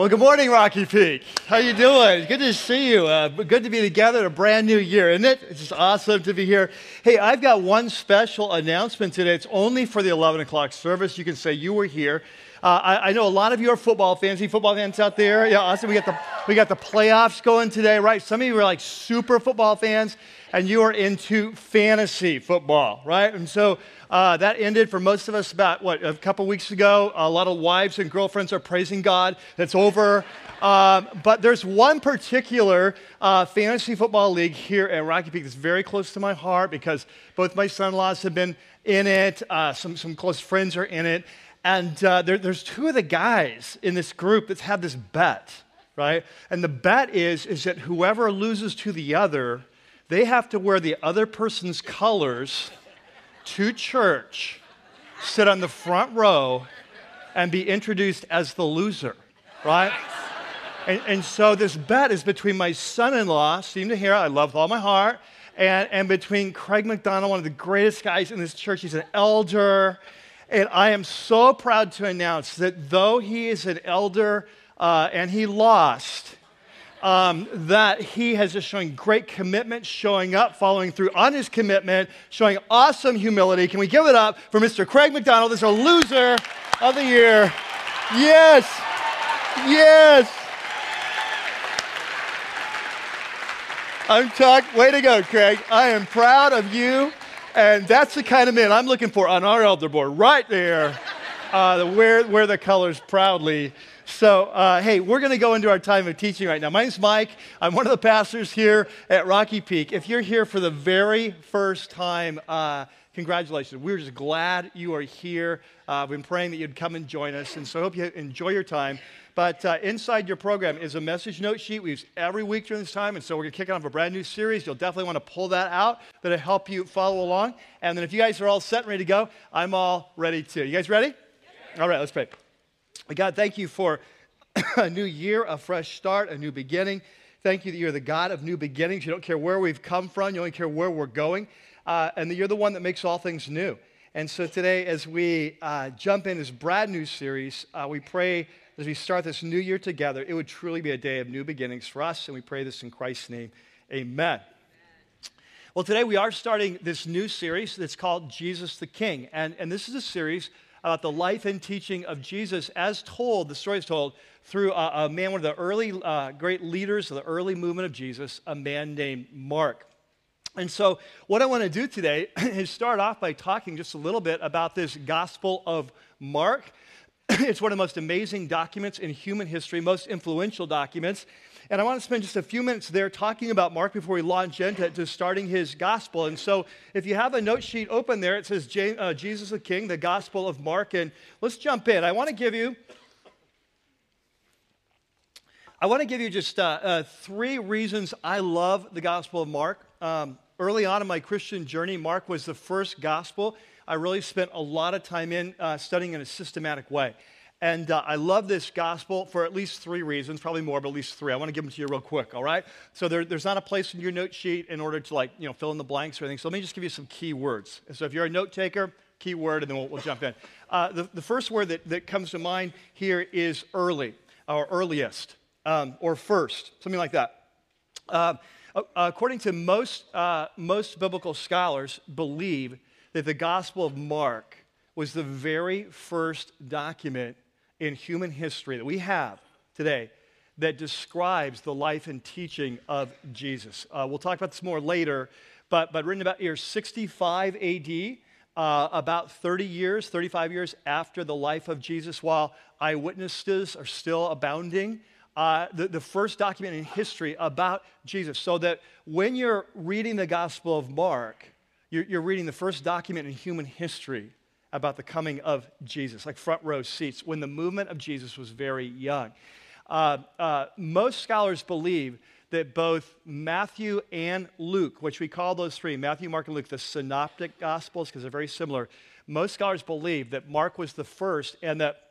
Well, good morning, Rocky Peak. How you doing? Good to see you. Uh, good to be together a brand new year, isn't it? It's just awesome to be here. Hey, I've got one special announcement today. It's only for the 11 o'clock service. You can say you were here. Uh, I, I, know a lot of you are football fans. Any football fans out there? Yeah, awesome. We got the we got the playoffs going today, right? Some of you are like super football fans, and you are into fantasy football, right? And so uh, that ended for most of us about, what, a couple weeks ago. A lot of wives and girlfriends are praising God. That's over. Um, but there's one particular uh, fantasy football league here at Rocky Peak that's very close to my heart because both my son in laws have been in it, uh, some, some close friends are in it. And uh, there, there's two of the guys in this group that's had this bet, right? And the bet is, is that whoever loses to the other, they have to wear the other person's colors to church, sit on the front row, and be introduced as the loser, right? And, and so this bet is between my son in law, Steve Nahira, I love with all my heart, and, and between Craig McDonald, one of the greatest guys in this church. He's an elder. And I am so proud to announce that though he is an elder uh, and he lost, um, that he has just showing great commitment, showing up, following through on his commitment, showing awesome humility. Can we give it up for Mr. Craig McDonald? This is a loser of the year. Yes, yes. I'm talking, way to go, Craig. I am proud of you. And that's the kind of man I'm looking for on our elder board, right there. Uh, wear, wear the colors proudly so, uh, hey, we're going to go into our time of teaching right now. My name's Mike. I'm one of the pastors here at Rocky Peak. If you're here for the very first time, uh, congratulations. We're just glad you are here. Uh, I've been praying that you'd come and join us, and so I hope you enjoy your time. But uh, inside your program is a message note sheet we use every week during this time, and so we're going to kick off a brand new series. You'll definitely want to pull that out. That'll help you follow along. And then if you guys are all set and ready to go, I'm all ready too. You guys ready? All right, let's pray. God, thank you for a new year, a fresh start, a new beginning. Thank you that you're the God of new beginnings. You don't care where we've come from, you only care where we're going, uh, and that you're the one that makes all things new. And so today, as we uh, jump in this brand new series, uh, we pray as we start this new year together, it would truly be a day of new beginnings for us, and we pray this in Christ's name. Amen. Well, today we are starting this new series that's called Jesus the King. And, and this is a series about the life and teaching of Jesus as told, the story is told, through a, a man, one of the early uh, great leaders of the early movement of Jesus, a man named Mark. And so, what I want to do today is start off by talking just a little bit about this Gospel of Mark. it's one of the most amazing documents in human history, most influential documents. And I want to spend just a few minutes there talking about Mark before we launch into starting his gospel. And so, if you have a note sheet open there, it says uh, Jesus the King, the Gospel of Mark. And let's jump in. I want to give you. I want to give you just uh, uh, three reasons I love the Gospel of Mark. Um, early on in my Christian journey, Mark was the first gospel I really spent a lot of time in uh, studying in a systematic way. And uh, I love this gospel for at least three reasons, probably more, but at least three. I want to give them to you real quick, all right? So there, there's not a place in your note sheet in order to like, you know, fill in the blanks or anything. So let me just give you some key words. So if you're a note taker, key word, and then we'll, we'll jump in. Uh, the, the first word that, that comes to mind here is early, or earliest, um, or first, something like that. Uh, according to most, uh, most biblical scholars, believe that the Gospel of Mark was the very first document in human history that we have today that describes the life and teaching of Jesus. Uh, we'll talk about this more later, but, but written about year 65 AD, uh, about 30 years, 35 years after the life of Jesus, while eyewitnesses are still abounding. Uh, the, the first document in history about Jesus. So that when you're reading the Gospel of Mark, you're, you're reading the first document in human history about the coming of Jesus, like front row seats, when the movement of Jesus was very young. Uh, uh, most scholars believe that both Matthew and Luke, which we call those three, Matthew, Mark, and Luke, the synoptic gospels, because they're very similar, most scholars believe that Mark was the first and that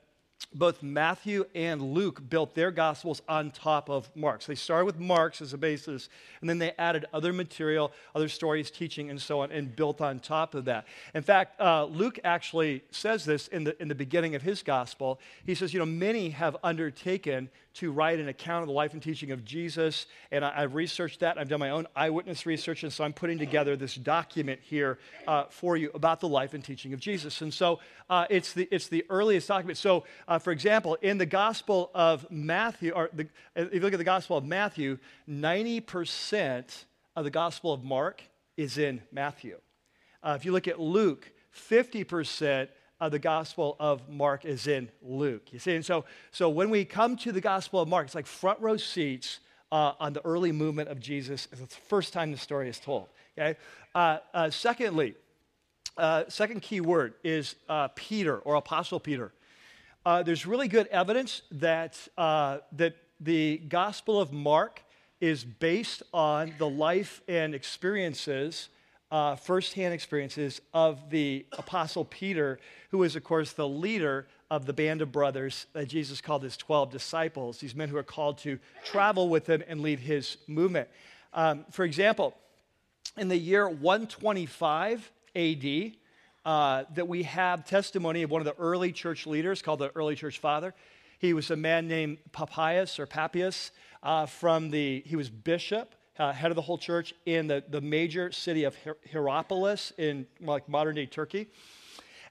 both Matthew and Luke built their gospels on top of Mark's. They started with Mark's as a basis, and then they added other material, other stories, teaching, and so on, and built on top of that. In fact, uh, Luke actually says this in the, in the beginning of his gospel. He says, You know, many have undertaken to write an account of the life and teaching of Jesus, and I, have researched that. I've done my own eyewitness research, and so I'm putting together this document here uh, for you about the life and teaching of Jesus. And so uh, it's, the, it's the earliest document. So, uh, for example, in the Gospel of Matthew, or the, if you look at the Gospel of Matthew, 90% of the Gospel of Mark is in Matthew. Uh, if you look at Luke, 50% of the Gospel of Mark is in Luke. You see, and so, so when we come to the Gospel of Mark, it's like front row seats uh, on the early movement of Jesus. It's the first time the story is told. Okay. Uh, uh, secondly, uh, second key word is uh, Peter or Apostle Peter. Uh, there's really good evidence that that the Gospel of Mark is based on the life and experiences uh, firsthand experiences of the Apostle Peter, who is, of course, the leader of the band of brothers that Jesus called his 12 disciples, these men who are called to travel with him and lead his movement. Um, for example, in the year 125 AD, uh, that we have testimony of one of the early church leaders called the early church father. He was a man named Papias or Papias uh, from the, he was bishop uh, head of the whole church in the, the major city of Hier- Hierapolis in like modern day Turkey.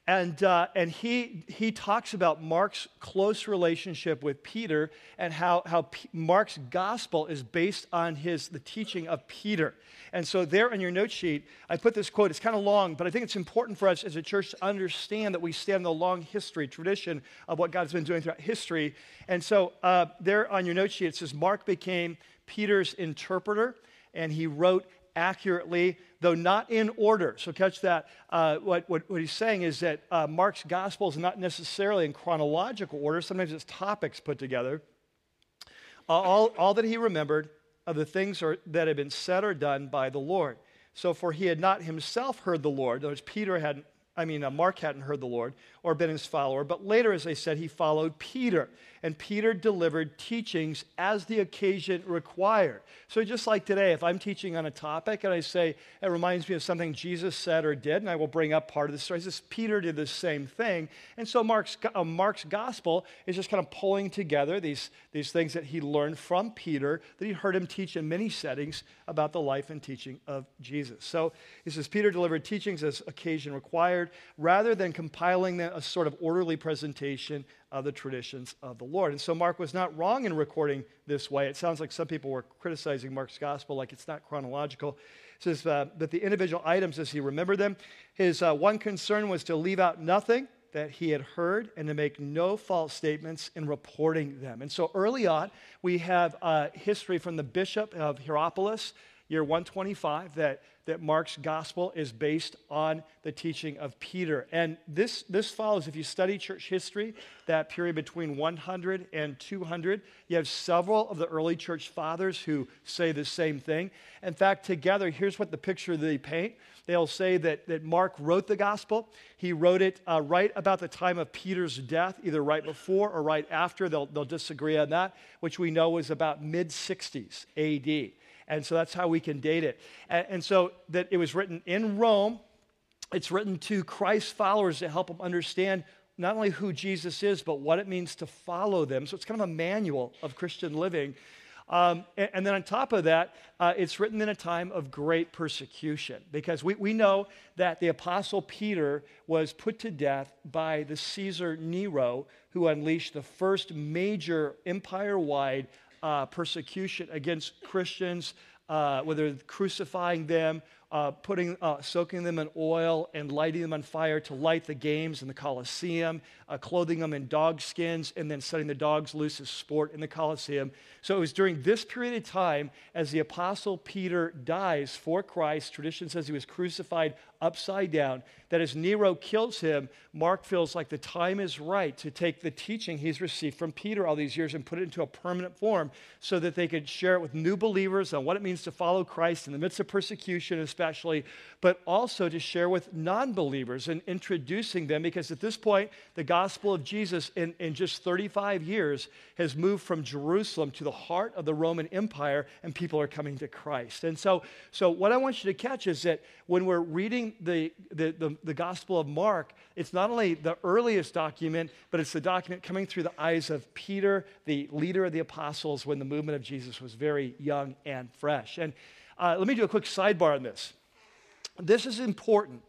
And, uh, and he, he talks about Mark's close relationship with Peter and how, how P- Mark's gospel is based on his, the teaching of Peter. And so, there on your note sheet, I put this quote. It's kind of long, but I think it's important for us as a church to understand that we stand in the long history, tradition of what God's been doing throughout history. And so, uh, there on your note sheet, it says Mark became Peter's interpreter, and he wrote accurately, though not in order. So, catch that. Uh, what, what, what, he's saying is that uh, Mark's gospel is not necessarily in chronological order, sometimes it's topics put together. Uh, all, all that he remembered of the things are, that had been said or done by the Lord. So, for he had not himself heard the Lord, though Peter hadn't I mean, uh, Mark hadn't heard the Lord or been his follower, but later, as I said, he followed Peter. And Peter delivered teachings as the occasion required. So, just like today, if I'm teaching on a topic and I say, it reminds me of something Jesus said or did, and I will bring up part of the story, this Peter did the same thing. And so, Mark's, uh, Mark's gospel is just kind of pulling together these, these things that he learned from Peter, that he heard him teach in many settings about the life and teaching of Jesus. So, he says, Peter delivered teachings as occasion required, rather than compiling a sort of orderly presentation of the traditions of the Lord. And so Mark was not wrong in recording this way. It sounds like some people were criticizing Mark's gospel like it's not chronological. It says uh, that the individual items as he remembered them, his uh, one concern was to leave out nothing that he had heard and to make no false statements in reporting them. And so early on, we have uh, history from the bishop of Hierapolis, year 125, that that Mark's gospel is based on the teaching of Peter. And this, this follows, if you study church history, that period between 100 and 200, you have several of the early church fathers who say the same thing. In fact, together, here's what the picture they paint. They'll say that, that Mark wrote the gospel. He wrote it uh, right about the time of Peter's death, either right before or right after. They'll, they'll disagree on that, which we know was about mid 60s AD. And so that's how we can date it. And, and so that it was written in Rome. It's written to Christ's followers to help them understand not only who Jesus is, but what it means to follow them. So it's kind of a manual of Christian living. Um, and, and, then on top of that, uh, it's written in a time of great persecution because we, we know that the Apostle Peter was put to death by the Caesar Nero, who unleashed the first major empire wide uh, persecution against Christians, uh, whether crucifying them, uh, putting, uh, soaking them in oil and lighting them on fire to light the games in the Colosseum, uh, clothing them in dog skins, and then setting the dogs loose as sport in the Colosseum. So it was during this period of time, as the Apostle Peter dies for Christ, tradition says he was crucified upside down, that as Nero kills him, Mark feels like the time is right to take the teaching he's received from Peter all these years and put it into a permanent form so that they could share it with new believers on what it means to follow Christ in the midst of persecution, especially, but also to share with non believers and introducing them because at this point, the gospel of Jesus in, in just 35 years has moved from Jerusalem to the heart of the Roman Empire, and people are coming to Christ. And so, so what I want you to catch is that when we're reading the, the, the, the Gospel of Mark, it's not only the earliest document, but it's the document coming through the eyes of Peter, the leader of the apostles, when the movement of Jesus was very young and fresh. And uh, let me do a quick sidebar on this. This is important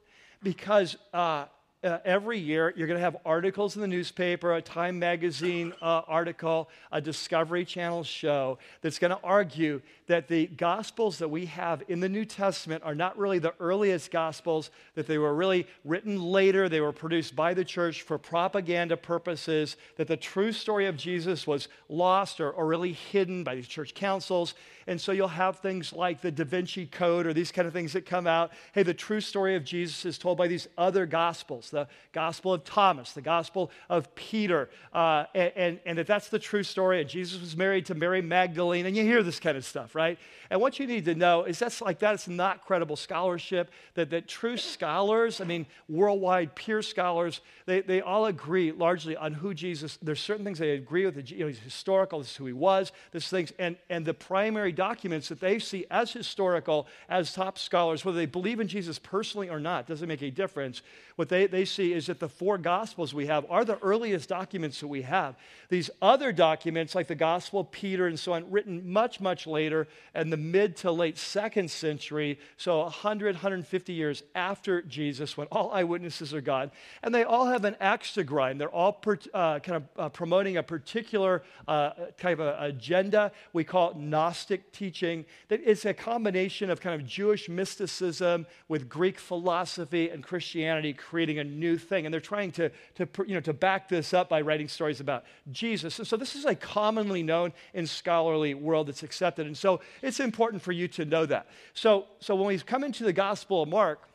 because uh, uh, every year you're going to have articles in the newspaper, a Time magazine uh, article, a Discovery Channel show that's going to argue that the gospels that we have in the New Testament are not really the earliest gospels, that they were really written later, they were produced by the church for propaganda purposes, that the true story of Jesus was lost or, or really hidden by these church councils. And so you'll have things like the Da Vinci Code or these kind of things that come out. Hey, the true story of Jesus is told by these other gospels the Gospel of Thomas, the Gospel of Peter, uh, and, and, and that that's the true story. And Jesus was married to Mary Magdalene. And you hear this kind of stuff, right? And what you need to know is that's like that. It's not credible scholarship. That, that true scholars, I mean, worldwide peer scholars, they, they all agree largely on who Jesus, there's certain things they agree with. You know, he's historical, this is who he was, this things. And, and the primary documents that they see as historical, as top scholars, whether they believe in Jesus personally or not, doesn't make a difference. What they, they see is that the four gospels we have are the earliest documents that we have. These other documents, like the Gospel of Peter and so on, written much, much later in the mid to late second century, so 100, 150 years after Jesus, when all eyewitnesses are gone. And they all have an axe to grind. They're all per, uh, kind of uh, promoting a particular uh, kind of agenda. We call it Gnostic teaching. That it's a combination of kind of Jewish mysticism with Greek philosophy and Christianity, creating a new thing. And they're trying to, to, you know, to back this up by writing stories about Jesus. And so this is a commonly known in scholarly world that's accepted. And so it's important for you to know that. So, so when we come into the Gospel of Mark,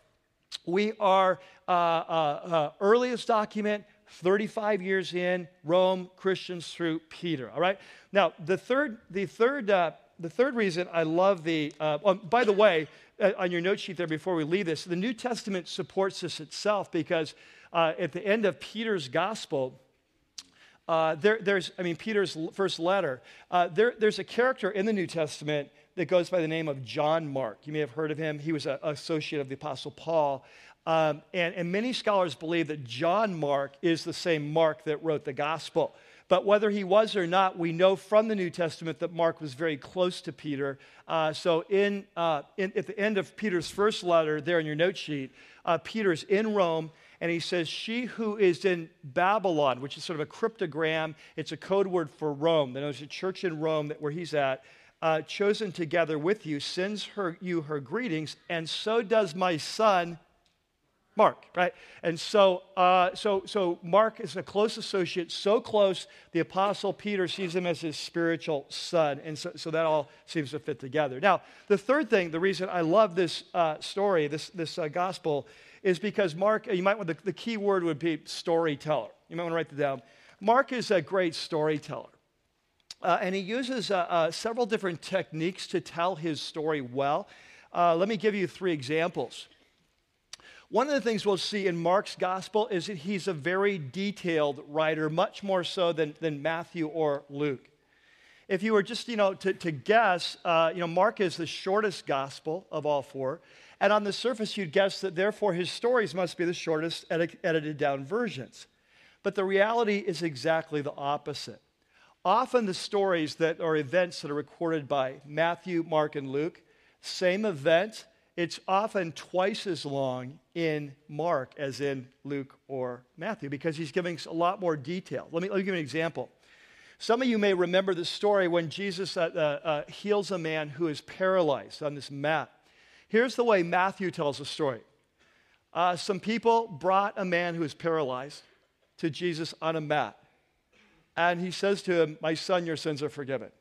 we are uh, uh, uh, earliest document, 35 years in, Rome, Christians through Peter. All right. Now the third, the third, uh, the third reason I love the. Uh, oh, by the way, uh, on your note sheet there before we leave this, the New Testament supports this itself because at the end of Peter's gospel uh, there, there's, I mean, Peter's first letter. Uh, there, there's a character in the New Testament that goes by the name of John Mark. You may have heard of him. He was an associate of the Apostle Paul. Um, and, and many scholars believe that John Mark is the same Mark that wrote the gospel. But whether he was or not, we know from the New Testament that Mark was very close to Peter. Uh, so, in, uh, in, at the end of Peter's first letter, there in your note sheet, uh, Peter's in Rome and he says, She who is in Babylon, which is sort of a cryptogram, it's a code word for Rome. There's a church in Rome that, where he's at, uh, chosen together with you, sends her, you her greetings, and so does my son. Mark, right? And so, uh, so, so Mark is a close associate, so close, the Apostle Peter sees him as his spiritual son. And so, so that all seems to fit together. Now, the third thing, the reason I love this uh, story, this, this uh, gospel, is because Mark, you might want the, the key word would be storyteller. You might want to write that down. Mark is a great storyteller. Uh, and he uses uh, uh, several different techniques to tell his story well. Let me give you three examples. One of the things we'll see in Mark's gospel is that he's a very detailed writer, much more so than, than Matthew or Luke. If you were just, you know, to, to guess, uh, you know, Mark is the shortest gospel of all four. And on the surface, you'd guess that therefore his stories must be the shortest ed- edited down versions. But the reality is exactly the opposite. Often the stories that are events that are recorded by Matthew, Mark, and Luke, same event, it's often twice as long in Mark as in Luke or Matthew because he's giving a lot more detail. Let me, let me give you an example. Some of you may remember the story when Jesus uh, uh, uh heals a man who is paralyzed on this mat. Here's the way Matthew tells the story uh, some people brought a man who is paralyzed to Jesus on a mat. And he says to him, My son, your sins are forgiven,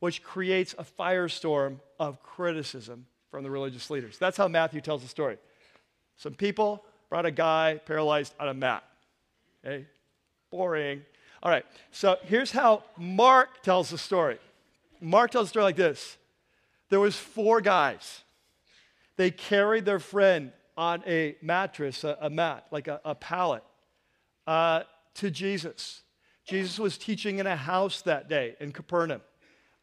which creates a firestorm of criticism from the religious leaders. That's how Matthew tells the story. Some people brought a guy paralyzed on a mat. Okay? Boring. All right, so here's how Mark tells the story. Mark tells the story like this. There was four guys They carried their friend on a mattress, a, a mat, like a, a pallet, uh, to Jesus. Jesus was teaching in a house that day in Capernaum.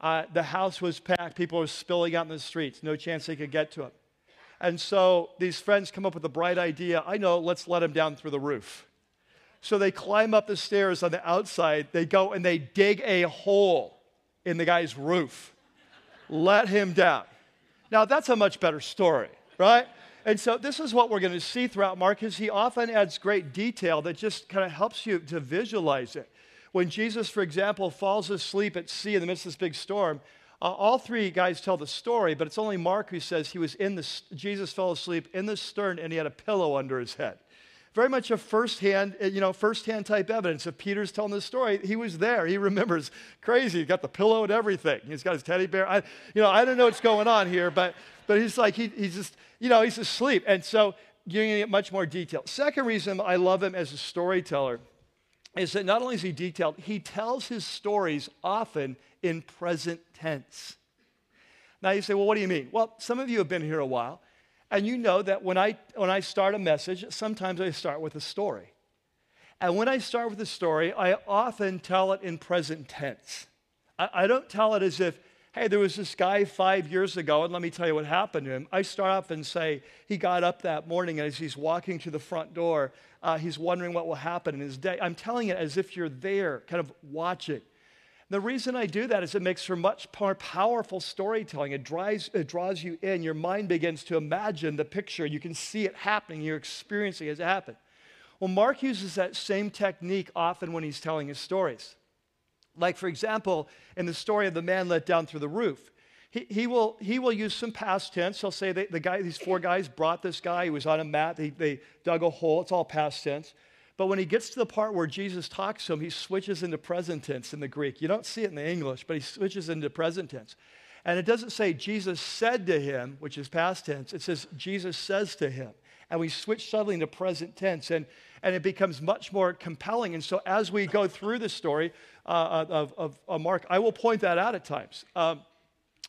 Uh, the house was packed. People were spilling out in the streets. No chance they could get to him. And so these friends come up with a bright idea. I know, let's let him down through the roof. So they climb up the stairs on the outside. They go and they dig a hole in the guy's roof. let him down. Now, that's a much better story, right? And so this is what we're going to see throughout Mark is he often adds great detail that just kind of helps you to visualize it. When Jesus, for example, falls asleep at sea in the midst of this big storm, uh, all three guys tell the story, but it's only Mark who says he was in the, Jesus fell asleep in the stern and he had a pillow under his head. Very much a first-hand, uh, you know, first-hand type evidence. If Peter's telling the story, he was there. He remembers. Crazy. He got the pillow and everything. He's got his teddy bear. I, you know, I don't know what's going on here, but but he's like he, he's just, you know, he's asleep. And so you're going to get much more detail. Second reason I love him as a storyteller is that not only is he detailed, he tells his stories often in present tense. Now you say, well, what do you mean? Well, some of you have been here a while, and you know that when I, when I start a message, sometimes I start with a story. And when I start with a story, I often tell it in present tense. I, I don't tell it as if, hey, there was this guy five years ago, and let me tell you what happened to him. I start off and say, he got up that morning, and as he's walking to the front door, uh, he's wondering what will happen in his day. I'm telling it as if you're there, kind of watching. The reason I do that is it makes for much more powerful storytelling. It, drives, it draws you in. Your mind begins to imagine the picture. You can see it happening. You're experiencing it as it happened. Well, Mark uses that same technique often when he's telling his stories. Like, for example, in the story of the man let down through the roof, he, he, will, he will use some past tense. He'll say that the guy, these four guys brought this guy. He was on a mat. They, they dug a hole. It's all past tense. But when he gets to the part where Jesus talks to him, he switches into present tense in the Greek. You don't see it in the English, but he switches into present tense. And it doesn't say Jesus said to him, which is past tense. It says Jesus says to him. And we switch suddenly into present tense, and, and it becomes much more compelling. And so as we go through the story uh, of, of, of, Mark, I will point that out at times. Um,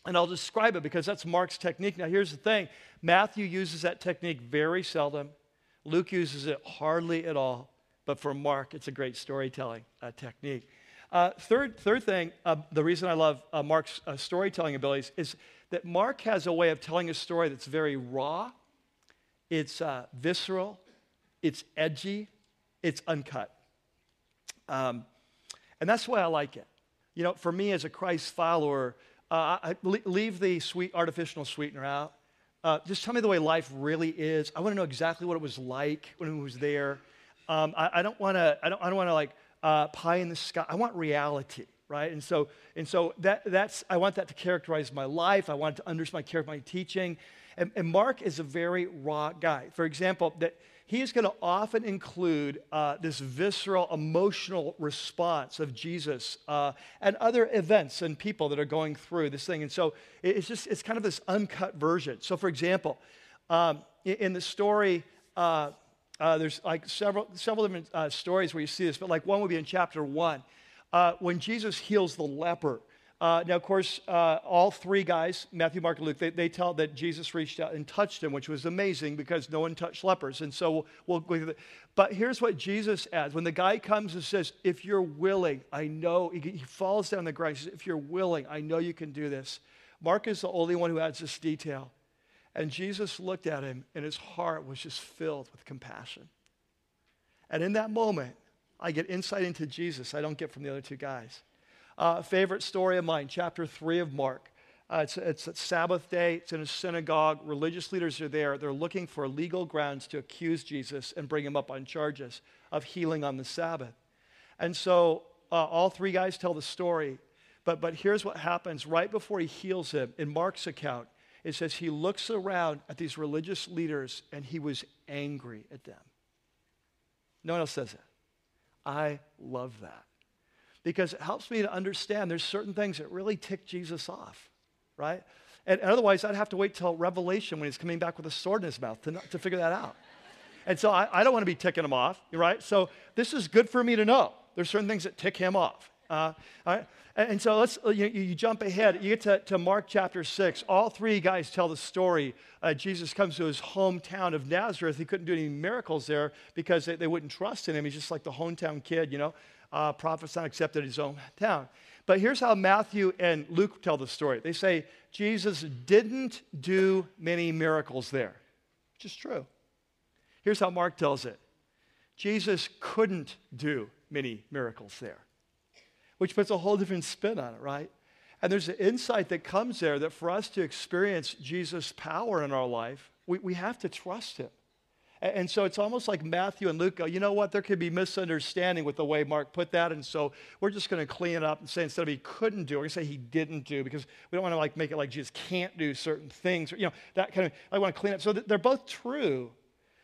and I'll describe it because that's Mark's technique. Now, here's the thing Matthew uses that technique very seldom, Luke uses it hardly at all but for Mark, it's a great storytelling uh, technique. Uh, third, third thing, uh, the reason I love uh, Mark's uh, storytelling abilities is that Mark has a way of telling a story that's very raw, it's uh, visceral, it's edgy, it's uncut. Um, and that's why I like it. You know, for me as a Christ follower, I leave the sweet artificial sweetener out. just tell me the way life really is. I want to know exactly what it was like when it was there. Um, I, I, don't want to. I don't, I don't want to like uh, pie in the sky. I want reality, right? And so, and so that, that's. I want that to characterize my life. I want to understand my character, my teaching. And, and Mark is a very raw guy. For example, that he is going to often include uh, this visceral, emotional response of Jesus uh, and other events and people that are going through this thing. And so it's just it's kind of this uncut version. So, for example, um, in, in the story. Uh, uh, there's like several, several different uh, stories where you see this, but like one would be in chapter one, uh, when Jesus heals the leper. Uh, now, of course, uh, all three guys, Matthew, Mark, and Luke, they, they, tell that Jesus reached out and touched him, which was amazing because no one touched lepers. And so we'll, go through that. But here's what Jesus adds. When the guy comes and says, If you're willing, I know, he, he falls down the ground. He says, If you're willing, I know you can do this. Mark is the only one who adds this detail. And Jesus looked at him, and his heart was just filled with compassion. And in that moment, I get insight into Jesus I don't get from the other two guys. Uh, favorite story of mine, chapter 3 of Mark. Uh, it's, it's a Sabbath day, it's in a synagogue. Religious leaders are there. They're looking for legal grounds to accuse Jesus and bring him up on charges of healing on the Sabbath. And so uh, all three guys tell the story. But, but here's what happens right before he heals him in Mark's account it says he looks around at these religious leaders and he was angry at them. No one else says it. I love that because it helps me to understand there's certain things that really tick Jesus off, right? And, and otherwise, I'd have to wait till Revelation when he's coming back with a sword in his mouth to, to figure that out. And so I, I don't want to be ticking him off, right? So this is good for me to know. There's certain things that tick him off. Uh, all right? And so let's, uh, you, you, jump ahead. You get to, to Mark chapter 6. All three guys tell the story. Uh, Jesus comes to his hometown of Nazareth. He couldn't do any miracles there because they, they wouldn't trust in him. He's just like the hometown kid, you know. Uh, prophets not accepted in his own town. But here's how Matthew and Luke tell the story. They say Jesus didn't do many miracles there, which is true. Here's how Mark tells it Jesus couldn't do many miracles there, which puts a whole different spin on it, right? And there's an insight that comes there that for us to experience Jesus' power in our life, we, we have to trust him. And so it's almost like Matthew and Luke go, you know what, there could be misunderstanding with the way Mark put that. And so we're just going to clean it up and say instead of he couldn't do, we're going to say he didn't do because we don't want to like make it like Jesus can't do certain things. Or, you know, that kind of, I want to clean up. So they're both true.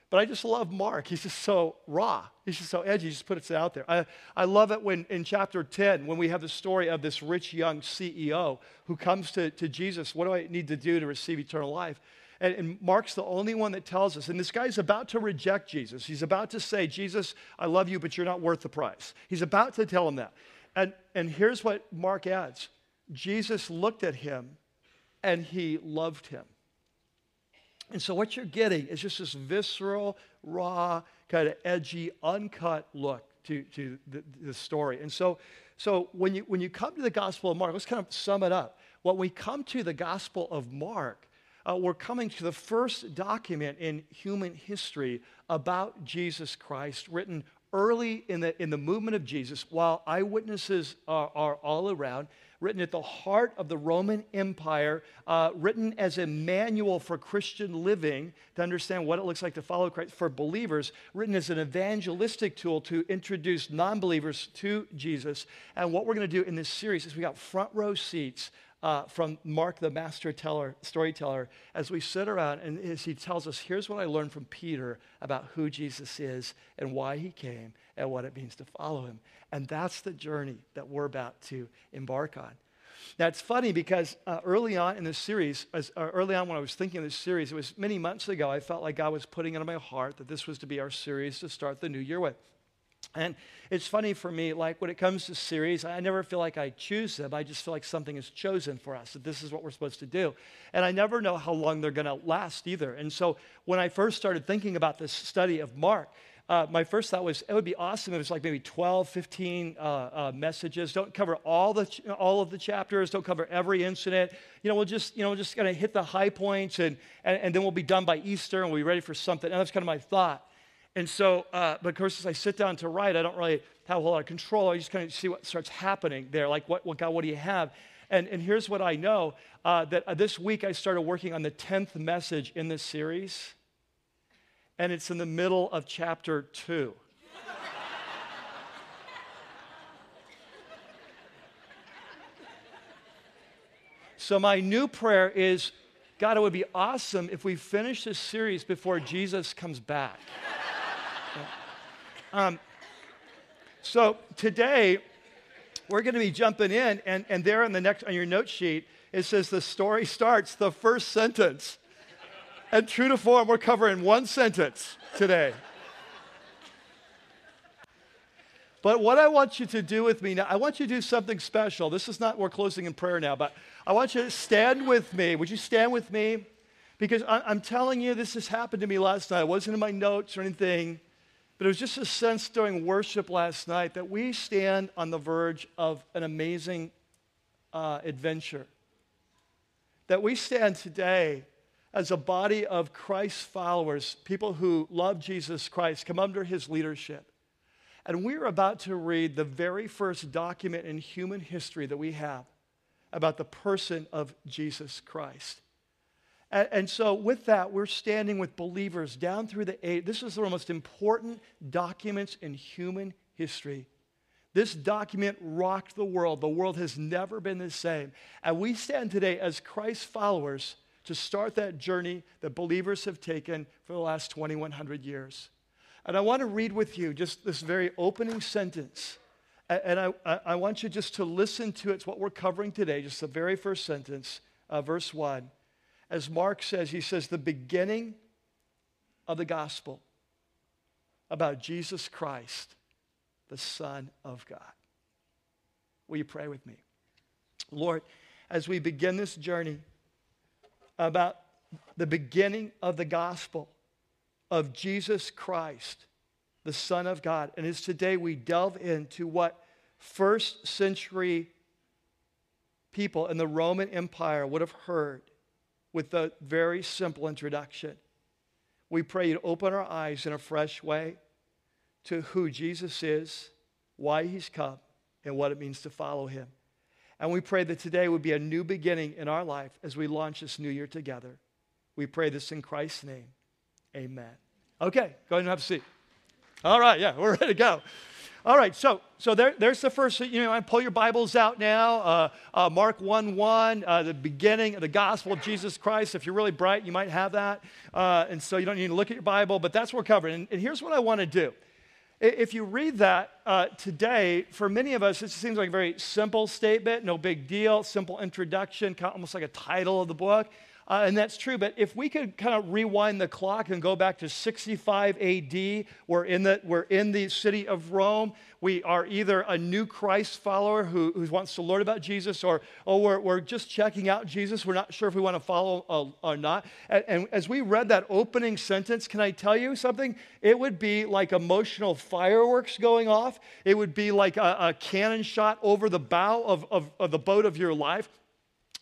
But I just love Mark. He's just so raw. He's just so edgy. He just puts it out there. I, I love it when in chapter 10, when we have the story of this rich young CEO who comes to, to Jesus, what do I need to do to receive eternal life? And, and, Mark's the only one that tells us. And this guy's about to reject Jesus. He's about to say, Jesus, I love you, but you're not worth the price. He's about to tell him that. And, and here's what Mark adds Jesus looked at him and he loved him. And so what you're getting is just this visceral, raw, kind of edgy, uncut look to, to the, the story. And so, so when, you, when you come to the Gospel of Mark, let's kind of sum it up. When we come to the Gospel of Mark, uh, we're coming to the first document in human history about Jesus Christ, written early in the, in the movement of Jesus, while eyewitnesses are, are all around written at the heart of the Roman Empire, uh, written as a manual for Christian living to understand what it looks like to follow Christ for believers, written as an evangelistic tool to introduce non believers to Jesus. And what we're going to do in this series is we got front row seats uh, from Mark, the master teller, storyteller, as we sit around and as he tells us, here's what I learned from Peter about who Jesus is and why he came and what it means to follow him. And that's the journey that we're about to embark on. Now, it's funny because uh, early on in this series, as, uh, early on when I was thinking of this series, it was many months ago, I felt like God was putting it in my heart that this was to be our series to start the new year with. And it's funny for me, like when it comes to series, I never feel like I choose them. I just feel like something is chosen for us, that this is what we're supposed to do. And I never know how long they're going to last either. And so when I first started thinking about this study of Mark, uh, my first thought was it would be awesome if it was like maybe 12, 15 uh, uh, messages. Don't cover all, the ch- all of the chapters. Don't cover every incident. You know, we'll just, you know, just kind of hit the high points and, and, and then we'll be done by Easter and we'll be ready for something. And that's kind of my thought. And so, uh, but of course, as I sit down to write, I don't really have a whole lot of control. I just kind of see what starts happening there. Like, what, what God, what do you have? And, and here's what I know uh, that uh, this week I started working on the 10th message in this series, and it's in the middle of chapter 2. so, my new prayer is God, it would be awesome if we finish this series before Jesus comes back. Um, so today, we're going to be jumping in, and, and there on the next on your note sheet, it says the story starts the first sentence. And true to form, we're covering one sentence today. But what I want you to do with me now, I want you to do something special. This is not, we're closing in prayer now, but I want you to stand with me. Would you stand with me? Because I'm telling you, this has happened to me last night. It wasn't in my notes or anything. But it was just a sense during worship last night that we stand on the verge of an amazing uh, adventure. That we stand today as a body of Christ followers, people who love Jesus Christ, come under his leadership. And we're about to read the very first document in human history that we have about the person of Jesus Christ. And, and, so, with that, we're standing with believers down through the age. This is one of the most important documents in human history. This document rocked the world. The world has never been the same. And we stand today as Christ followers to start that journey that believers have taken for the last 2,100 years. And I want to read with you just this very opening sentence. And I, I want you just to listen to it. It's what we're covering today, just the very first sentence, uh, verse 1 as Mark says, he says, the beginning of the gospel about Jesus Christ, the Son of God. Will you pray with me? Lord, as we begin this journey about the beginning of the gospel of Jesus Christ, the Son of God, and as today we delve into what first century people in the Roman Empire would have heard with the very simple introduction. We pray you open our eyes in a fresh way to who Jesus is, why he's come, and what it means to follow him. And we pray that today would be a new beginning in our life as we launch this new year together. We pray this in Christ's name. Amen. Okay, go ahead and have a seat. All right, yeah, we're ready to go. All right, so so there, there's the first. You know, pull your Bibles out now. Uh, uh, Mark one one, uh, the beginning of the gospel of Jesus Christ. If you're really bright, you might have that, uh, and so you don't need to look at your Bible. But that's what we're covering. And, and here's what I want to do. If you read that uh, today, for many of us, it seems like a very simple statement, no big deal, simple introduction, almost like a title of the book. Uh, and that's true. But if we could kind of rewind the clock and go back to 65 AD, we're in the, we're in the city of Rome. We are either a new Christ follower who, who wants to learn about Jesus, or, or we're, we're just checking out Jesus. We're not sure if we want to follow or, or not. And, and as we read that opening sentence, can I tell you something? It would be like emotional fireworks going off, it would be like a, a cannon shot over the bow of, of, of the boat of your life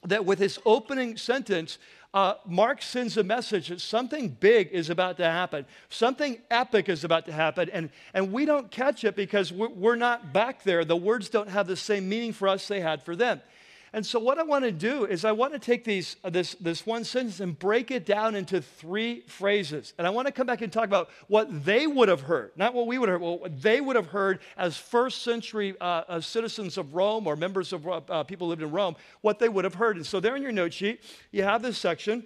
that with his opening sentence, uh, Mark sends a message that something big is about to happen, something epic is about to happen, and, and we don't catch it because we're, we're not back there. The words don't have the same meaning for us they had for them. And so, what I want to do is, I want to take these, uh, this, this one sentence and break it down into three phrases. And I want to come back and talk about what they would have heard, not what we would have heard, what they would have heard as first century uh, uh, citizens of Rome or members of uh, uh, people who lived in Rome, what they would have heard. And so, there in your note sheet, you have this section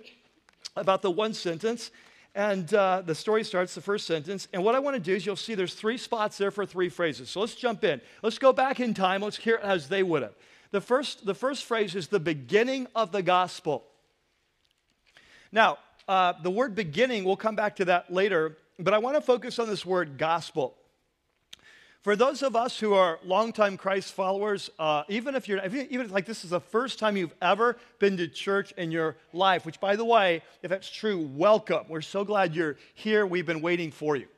about the one sentence. And uh, the story starts, the first sentence. And what I want to do is you'll see there's three spots there for three phrases. So let's jump in. Let's go back in time. Let's hear it as they would have. The first, the first phrase is the beginning of the gospel. Now, uh, the word beginning, we'll come back to that later, but I want to focus on this word gospel. For those of us who are longtime Christ followers, uh, even if you're even if like this is the first time you've ever been to church in your life, which by the way, if that's true, welcome. We're so glad you're here. We've been waiting for you.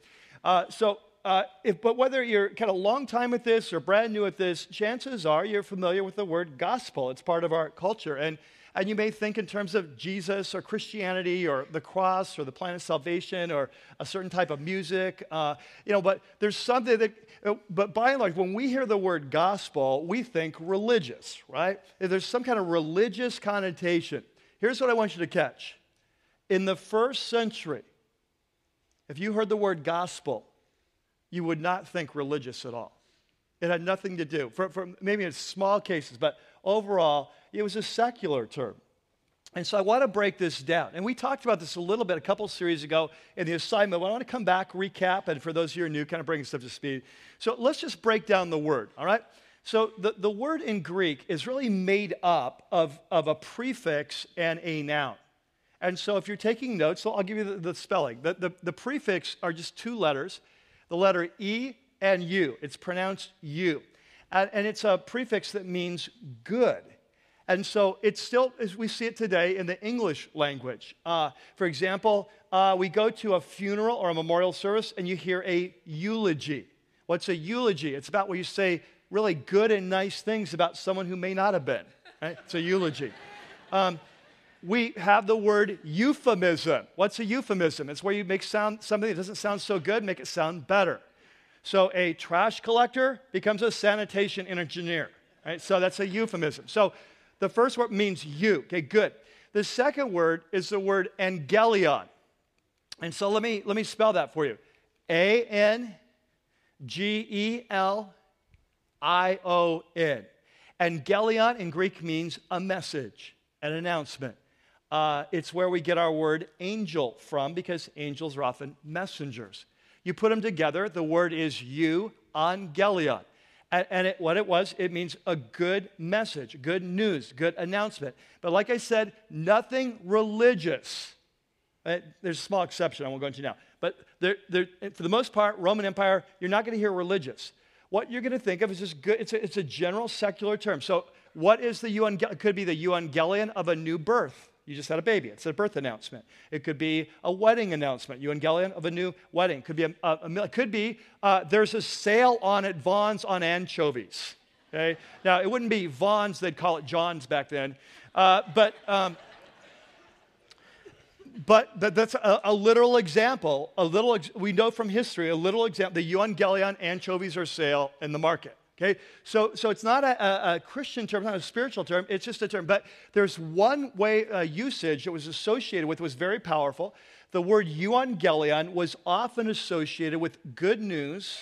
Uh, so uh, if, but whether you're kind of long time at this or brand new at this, chances are you're familiar with the word gospel. It's part of our culture. And, and you may think in terms of Jesus or Christianity or the cross or the plan of salvation or a certain type of music. Uh, you know, but there's something that, uh, but by and large, when we hear the word gospel, we think religious, right? There's some kind of religious connotation. Here's what I want you to catch. In the first century, if you heard the word gospel, you would not think religious at all. It had nothing to do, for, for maybe in small cases, but overall, it was a secular term. And so I want to break this down. And we talked about this a little bit a couple series ago in the assignment. But I want to come back, recap, and for those of you who are new, kind of bring up to speed. So let's just break down the word, all right? So the, the word in Greek is really made up of, of a prefix and a noun. And so if you're taking notes, so I'll give you the, the spelling. The, the, the prefix are just two letters, the letter E and U. It's pronounced U. And, and it's a prefix that means good. And so it's still, as we see it today, in the English language. Uh, for example, uh, we go to a funeral or a memorial service and you hear a eulogy. What's a eulogy? It's about where you say really good and nice things about someone who may not have been. Right? It's a eulogy. Um, we have the word euphemism. What's a euphemism? It's where you make sound something that doesn't sound so good, make it sound better. So a trash collector becomes a sanitation engineer. Right? So that's a euphemism. So the first word means you. Okay, good. The second word is the word angelion. And so let me let me spell that for you. A N G E L I O N. Angelion in Greek means a message, an announcement. Uh, it's where we get our word angel from because angels are often messengers. You put them together, the word is you, angelion. And, and it, what it was, it means a good message, good news, good announcement. But like I said, nothing religious. Uh, there's a small exception I won't go into now. But they're, they're, for the most part, Roman Empire, you're not going to hear religious. what you're going to think of is just good. It's a, it's a general secular term. So, what is the euangelion? Could be the euangelion of a new birth. You just had a baby. It's a birth announcement. It could be a wedding announcement, euangelion of a new wedding. Could be a, a, a could be uh, there's a sale on at Vons on anchovies. Okay. Now it wouldn't be Vons; they'd call it John's back then. Uh, but um, but that's a, a, literal example. A little ex- we know from history a little example. The euangelion anchovies are sale in the market. Okay, so, so it's not a, a, a, Christian term, not a spiritual term, it's just a term. But there's one way uh, usage that was associated with was very powerful. The word euangelion was often associated with good news,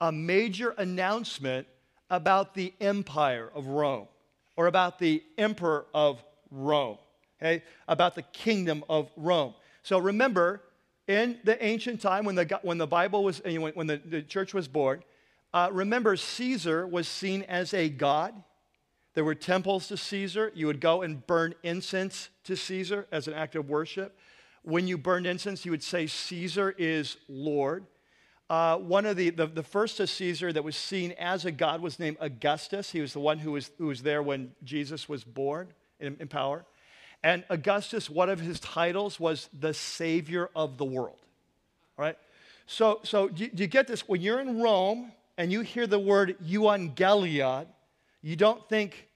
a major announcement about the empire of Rome or about the emperor of Rome, okay, about the kingdom of Rome. So remember, in the ancient time when the, when the Bible was, when the, the church was born, uh, remember, Caesar was seen as a god. There were temples to Caesar. You would go and burn incense to Caesar as an act of worship. When you burned incense, you would say, Caesar is Lord. Uh, one of the, the, the, first of Caesar that was seen as a god was named Augustus. He was the one who was, who was there when Jesus was born in, in power. And Augustus, one of his titles was the Savior of the world. All right? So, so do, do you get this? When you're in Rome, and you hear the word euangelion, you don't think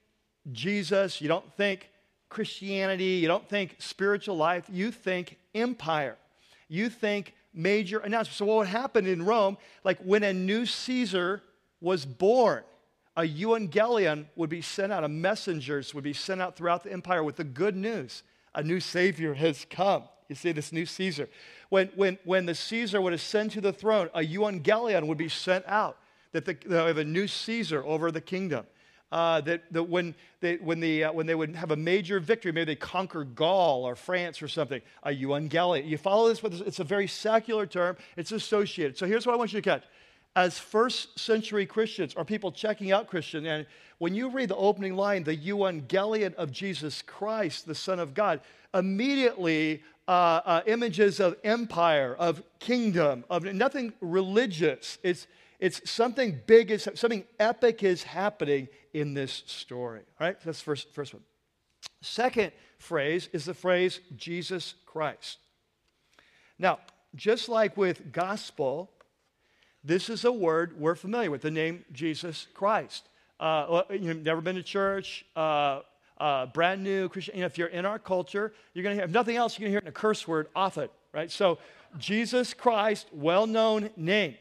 Jesus, you don't think Christianity, you don't think spiritual life, you think empire. You think major announcement. So, what would happen in Rome, like when a new Caesar was born, a euangelion would be sent out, a messengers would be sent out throughout the empire with the good news. A new Savior has come. You see, this new Caesar. When, when, when the Caesar would ascend to the throne, a euangelion would be sent out that the, they have a new Caesar over the kingdom. Uh, that, that when, they, when, the, uh, when they would have a major victory, maybe they conquer Gaul or France or something, a euangelion. You follow this? With, it's a very secular term. It's associated. So here's what I want you to catch. As first century Christians or people checking out Christian, and when you read the opening line, the euangelion of Jesus Christ, the Son of God, immediately uh, uh images of empire, of kingdom, of nothing religious. It's, it's something big, is, something epic is happening in this story. All right, that's the first, first one. Second phrase is the phrase Jesus Christ. Now, just like with gospel, this is a word we're familiar with, the name Jesus Christ. Uh, you've never been to church, uh, uh, brand new Christian. You know, if you're in our culture, you're going to hear, if nothing else, you're going to hear it a curse word often, right? So, Jesus Christ, well known name.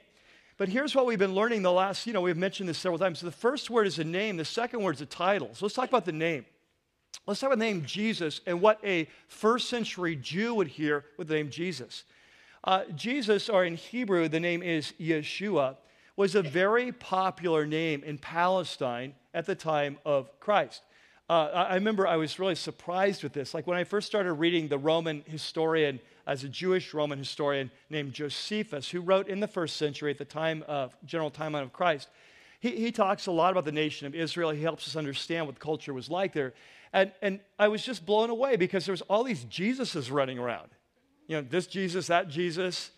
But here's what we've been learning the last, you know, we've mentioned this several times. So the first word is a name, the second word is a title. So let's talk about the name. Let's talk about the name Jesus and what a first century Jew would hear with the name Jesus. Uh, Jesus, or in Hebrew, the name is Yeshua, was a very popular name in Palestine at the time of Christ. Uh, I remember I was really surprised with this. Like when I first started reading the Roman historian as a Jewish Roman historian named Josephus, who wrote in the first century at the time of general timeline of Christ. He, he talks a lot about the nation of Israel. He helps us understand what the culture was like there. And, and I was just blown away because there was all these Jesuses running around. You know, this Jesus, that Jesus.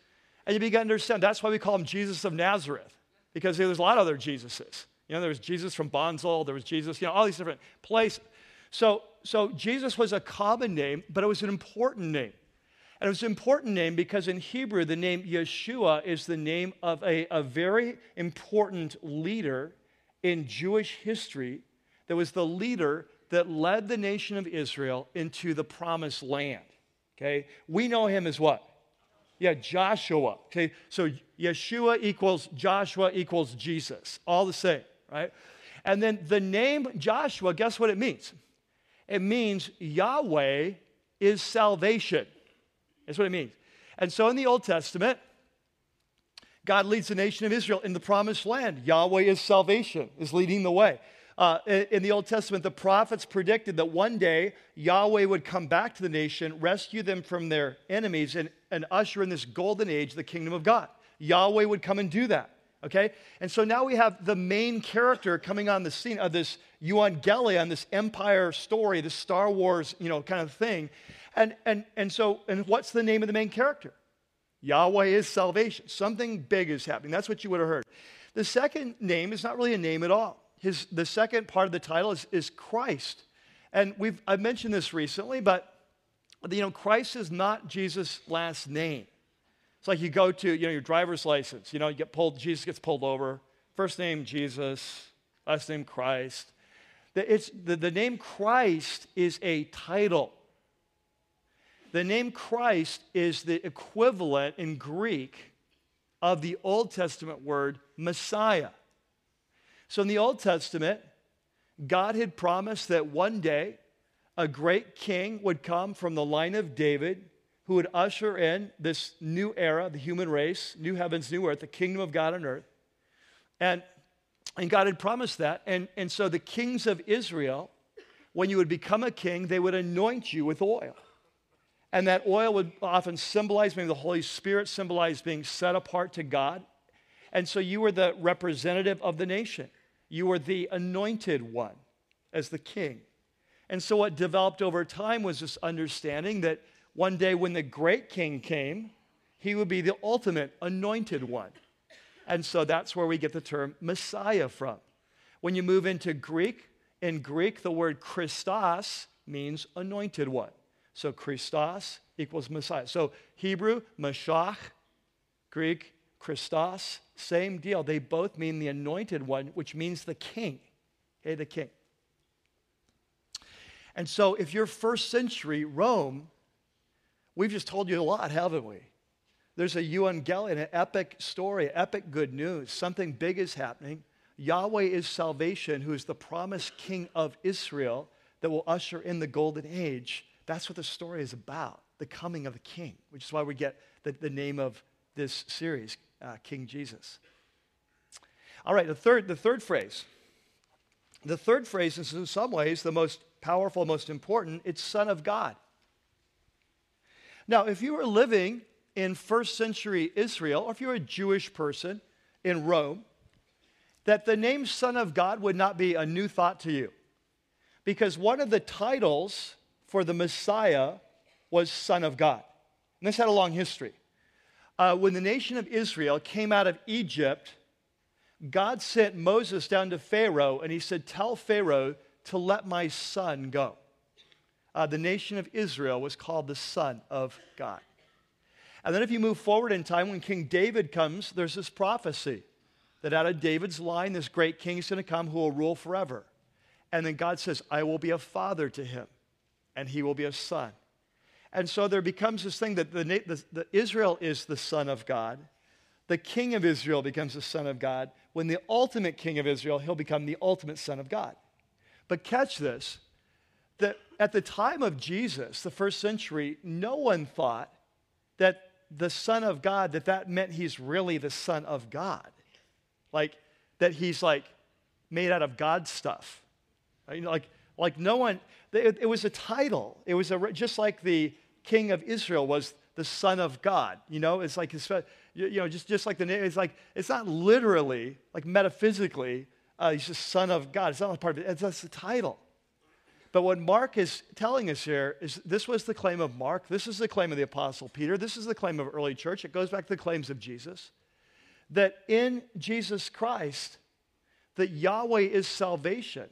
And you begin to understand that's why we call him Jesus of Nazareth, because there's a lot of other Jesuses. You know, there was Jesus from Bonzel, there was Jesus, you know, all these different places. So, so Jesus was a common name, but it was an important name. And it was an important name because in Hebrew, the name Yeshua is the name of a, a very important leader in Jewish history that was the leader that led the nation of Israel into the promised land. Okay? We know him as what? Yeah, Joshua. Okay? So Yeshua equals Joshua equals Jesus. All the same, right? And then the name Joshua, guess what it means? It means Yahweh is salvation. That's what it means. And so in the Old Testament, God leads the nation of Israel in the promised land. Yahweh is salvation, is leading the way. Uh, in the Old Testament, the prophets predicted that one day Yahweh would come back to the nation, rescue them from their enemies, and, and usher in this golden age, the kingdom of God. Yahweh would come and do that. Okay? And so now we have the main character coming on the scene of this euangelion, this empire story, this Star Wars, you know, kind of thing. And, and, and so, and what's the name of the main character? Yahweh is salvation. Something big is happening. That's what you would have heard. The second name is not really a name at all. His, the second part of the title is, is Christ. And we've, I've mentioned this recently, but you know, Christ is not Jesus' last name. It's like you go to, you know, your driver's license. You know, you get pulled, Jesus gets pulled over. First name Jesus, last name Christ. It's, the, the name Christ is a title. The name Christ is the equivalent in Greek of the Old Testament word Messiah. So in the Old Testament, God had promised that one day a great king would come from the line of David who would usher in this new era, the human race, new heavens, new earth, the kingdom of God on earth. And, and God had promised that. And, and so the kings of Israel, when you would become a king, they would anoint you with oil. And that oil would often symbolize, maybe the Holy Spirit symbolized being set apart to God. And so you were the representative of the nation. You were the anointed one as the king. And so what developed over time was this understanding that one day when the great king came, he would be the ultimate anointed one. And so that's where we get the term Messiah from. When you move into Greek, in Greek, the word Christos means anointed one. So Christos equals Messiah. So Hebrew, Mashiach, Greek, Christos, same deal. They both mean the anointed one, which means the king. Okay, the king. And so if you're first century Rome, we've just told you a lot, haven't we? There's a euangelion, an epic story, epic good news. Something big is happening. Yahweh is salvation, who is the promised king of Israel that will usher in the golden age. That's what the story is about the coming of the king, which is why we get the, the name of this series, uh, King Jesus. All right, the third, the third phrase. The third phrase is in some ways the most powerful, most important. It's Son of God. Now, if you were living in first century Israel, or if you're a Jewish person in Rome, that the name Son of God would not be a new thought to you. Because one of the titles for the Messiah was Son of God. And this had a long history. Uh, when the nation of Israel came out of Egypt, God sent Moses down to Pharaoh and he said, Tell Pharaoh to let my son go. Uh, the nation of Israel was called the Son of God. And then if you move forward in time, when King David comes, there's this prophecy that out of David's line, this great king is going to come who will rule forever. And then God says, I will be a father to him, and he will be a son. And so there becomes this thing that the, the, the Israel is the son of God. The king of Israel becomes the son of God. When the ultimate king of Israel, he'll become the ultimate son of God. But catch this that at the time of Jesus, the first century, no one thought that the Son of God, that that meant he's really the Son of God. Like, that he's like made out of God stuff. Like, like no one, it, it was a title. It was a, just like the king of Israel was the Son of God. You know, it's like, you know, just, just like the name, it's like, it's not literally, like metaphysically, uh, he's the Son of God. It's not part of it, it's, that's a title. But what Mark is telling us here is this was the claim of Mark. This is the claim of the Apostle Peter. This is the claim of early church. It goes back to the claims of Jesus. That in Jesus Christ, that Yahweh is salvation,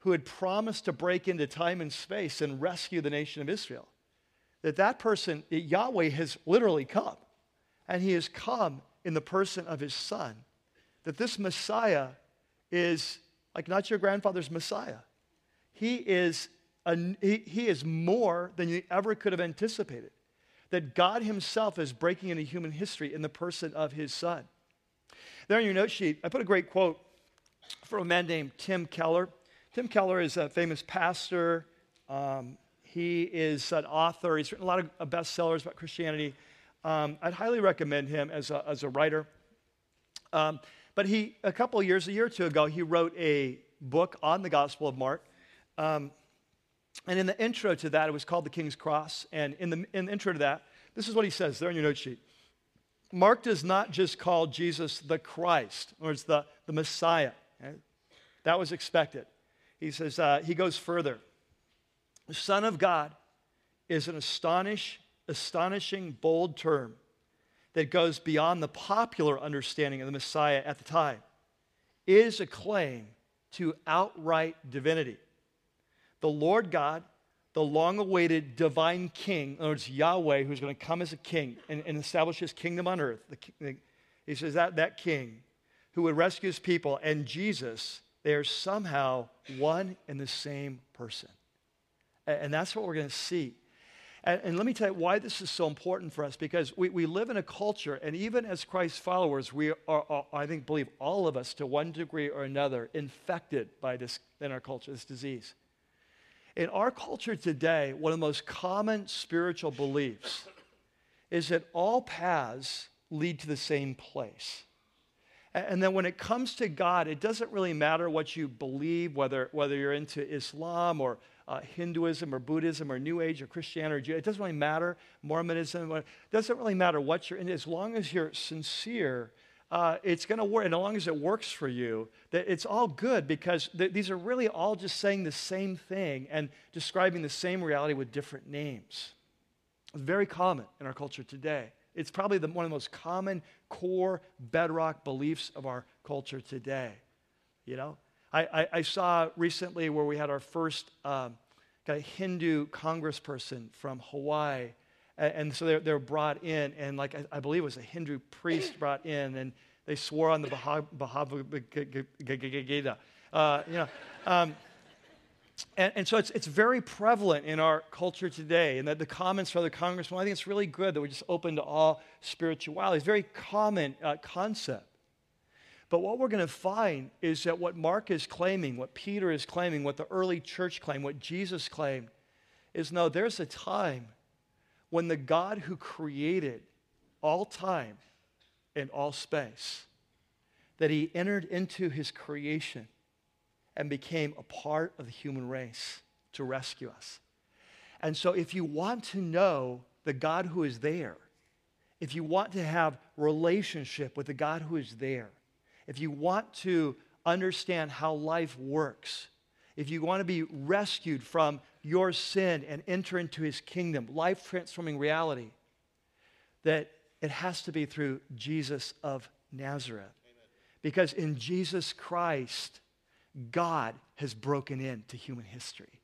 who had promised to break into time and space and rescue the nation of Israel. That that person, Yahweh, has literally come. And he has come in the person of his son. That this Messiah is like not your grandfather's Messiah he is, a, he, he is more than you ever could have anticipated. That God Himself is breaking into human history in the person of His Son. There on your note sheet, I put a great quote from a man named Tim Keller. Tim Keller is a famous pastor. Um, he is an author. He's written a lot of bestsellers about Christianity. Um, I'd highly recommend him as a, as a writer. Um, but he, a couple years, a year or two ago, he wrote a book on the Gospel of Mark. Um, and in the intro to that, it was called The King's Cross. And in the, in the intro to that, this is what he says there on your note sheet. Mark does not just call Jesus the Christ, or it's the, the Messiah. Okay? That was expected. He says, uh, he goes further. The Son of God is an astonish, astonishing, bold term that goes beyond the popular understanding of the Messiah at the time. is a claim to outright divinity. The Lord God, the long awaited divine king, in other words, Yahweh, who's going to come as a king and, and establish his kingdom on earth. The, the, he says that that king who would rescue his people and Jesus, they are somehow one and the same person. And, and that's what we're going to see. And, and, let me tell you why this is so important for us because we, we live in a culture, and even as Christ's followers, we are, are, I think, believe all of us to one degree or another, infected by this in our culture, this disease. In our culture today, one of the most common spiritual beliefs is that all paths lead to the same place. And then when it comes to God, it doesn't really matter what you believe, whether, whether you're into Islam or uh, Hinduism or Buddhism or New Age or Christianity or It doesn't really matter. Mormonism. It doesn't really matter what you're in. As long as you're sincere, uh, it's going to work. And as long as it works for you, that it's all good because th- these are really all just saying the same thing and describing the same reality with different names. It's very common in our culture today. It's probably the, one of the most common core bedrock beliefs of our culture today. You know, I, I, I saw recently where we had our first um, kind of Hindu congressperson from Hawaii. And, and so they're, they're brought in, and like I, I, believe it was a Hindu priest brought in, and they swore on the Bhagavad Gita. Uh, you know, um, and, and, so it's, it's very prevalent in our culture today. And that the comments from the congressman, I think it's really good that we're just open to all spirituality. It's a very common uh, concept. But what we're going to find is that what Mark is claiming, what Peter is claiming, what the early church claimed, what Jesus claimed, is no, there's a time when the God who created all time and all space, that he entered into his creation and became a part of the human race to rescue us. And so, if you want to know the God who is there, if you want to have relationship with the God who is there, if you want to understand how life works, if you want to be rescued from your sin and enter into his kingdom, life transforming reality, that it has to be through Jesus of Nazareth. Amen. Because in Jesus Christ, God has broken into human history.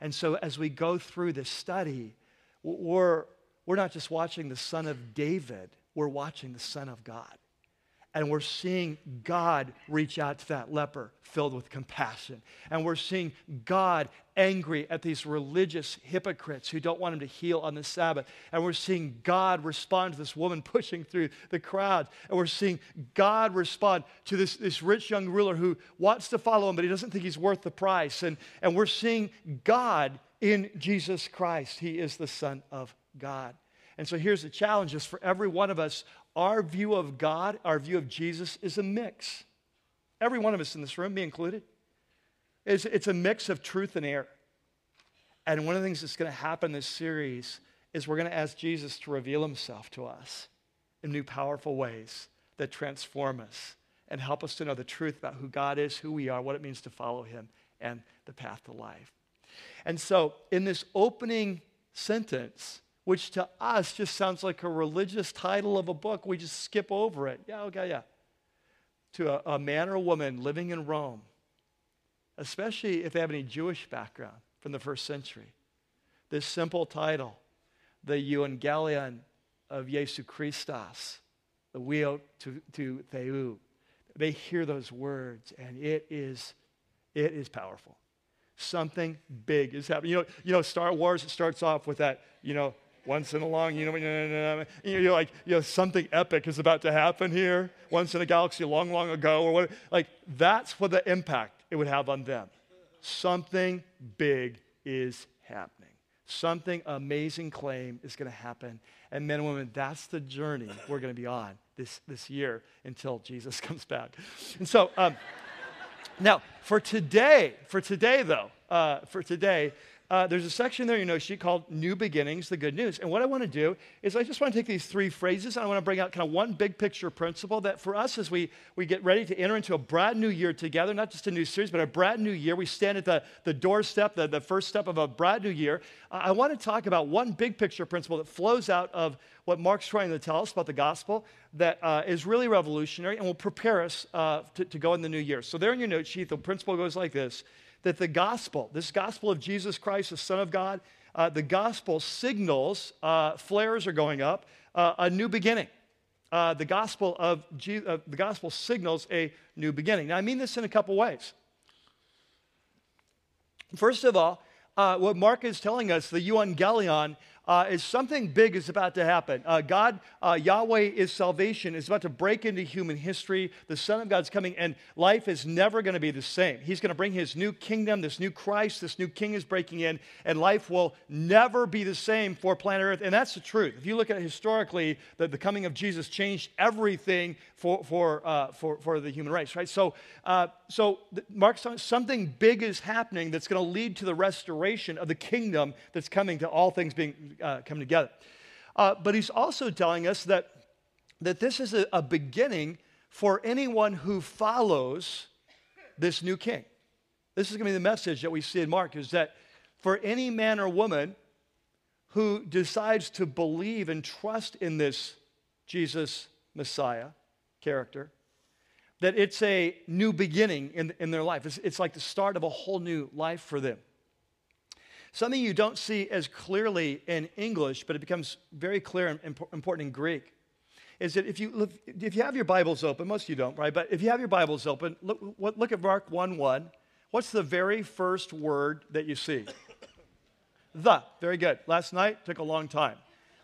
And so as we go through this study, we're, we're not just watching the Son of David, we're watching the Son of God. And we're seeing God reach out to that leper filled with compassion. And we're seeing God angry at these religious hypocrites who don't want him to heal on the Sabbath. And we're seeing God respond to this woman pushing through the crowd. And we're seeing God respond to this, this rich young ruler who wants to follow him, but he doesn't think he's worth the price. And, and we're seeing God in Jesus Christ. He is the Son of God. And so here's the challenge is for every one of us, our view of God, our view of Jesus is a mix. Every one of us in this room, me included, is it's a mix of truth and error. And one of the things that's going to happen in this series is we're going to ask Jesus to reveal himself to us in new, powerful ways that transform us and help us to know the truth about who God is, who we are, what it means to follow him, and the path to life. And so, in this opening sentence, which to us just sounds like a religious title of a book. We just skip over it. Yeah, okay, yeah. To a, a man or a woman living in Rome, especially if they have any Jewish background from the first century. This simple title, the Evangelion of Jesu Christos, the huiou to, to Theou. They hear those words, and it is, it is powerful. Something big is happening. You know, you know, Star Wars, starts off with that, you know, once in a long, you know, you're like, you know, something epic is about to happen here, once in a galaxy long, long ago, or what. Like, that's what the impact it would have on them. Something big is happening. Something amazing claim is going to happen. And men and women, that's the journey we're going to be on this, this year until Jesus comes back. And so, um, now, for today, for today though, uh, for today, uh, there's a section there, you know, sheet called New Beginnings, the Good News. And what I want to do is I just want to take these three phrases and I want to bring out kind of one big picture principle that for us as we, we get ready to enter into a brand new year together, not just a new series, but a brand new year, we stand at the, the doorstep, the, the first step of a brand new year. I want to talk about one big picture principle that flows out of what Mark's trying to tell us about the gospel that uh, is really revolutionary and will prepare us uh, to, to go in the new year. So, there in your note sheet, the principle goes like this that the gospel, this gospel of Jesus Christ, the Son of God, uh, the gospel signals, uh, flares are going up, uh, a new beginning. Uh, the gospel of Je- uh, the gospel signals a new beginning. Now, I mean this in a couple ways. First of all, uh, what Mark is telling us, the euangelion, uh, is something big is about to happen. Uh, God, uh, Yahweh is salvation, is about to break into human history. The Son of God's coming, and life is never going to be the same. He's going to bring his new kingdom, this new Christ, this new king is breaking in, and life will never be the same for planet Earth. And that's the truth. If you look at it historically, the, the coming of Jesus changed everything for, for, uh, for, for the human race, right? So, uh, so telling something big is happening that's going to lead to the restoration of the kingdom that's coming to all things being uh, come together. Uh, but he's also telling us that, that this is a, a beginning for anyone who follows this new king. This is going to be the message that we see in Mark is that for any man or woman who decides to believe and trust in this Jesus Messiah character, that it's a new beginning in, in their life. It's, it's like the start of a whole new life for them. Something you don't see as clearly in English, but it becomes very clear and important in Greek, is that if you, if you have your Bibles open, most of you don't, right? But if you have your Bibles open, look, look at Mark 1 1. What's the very first word that you see? the. Very good. Last night took a long time.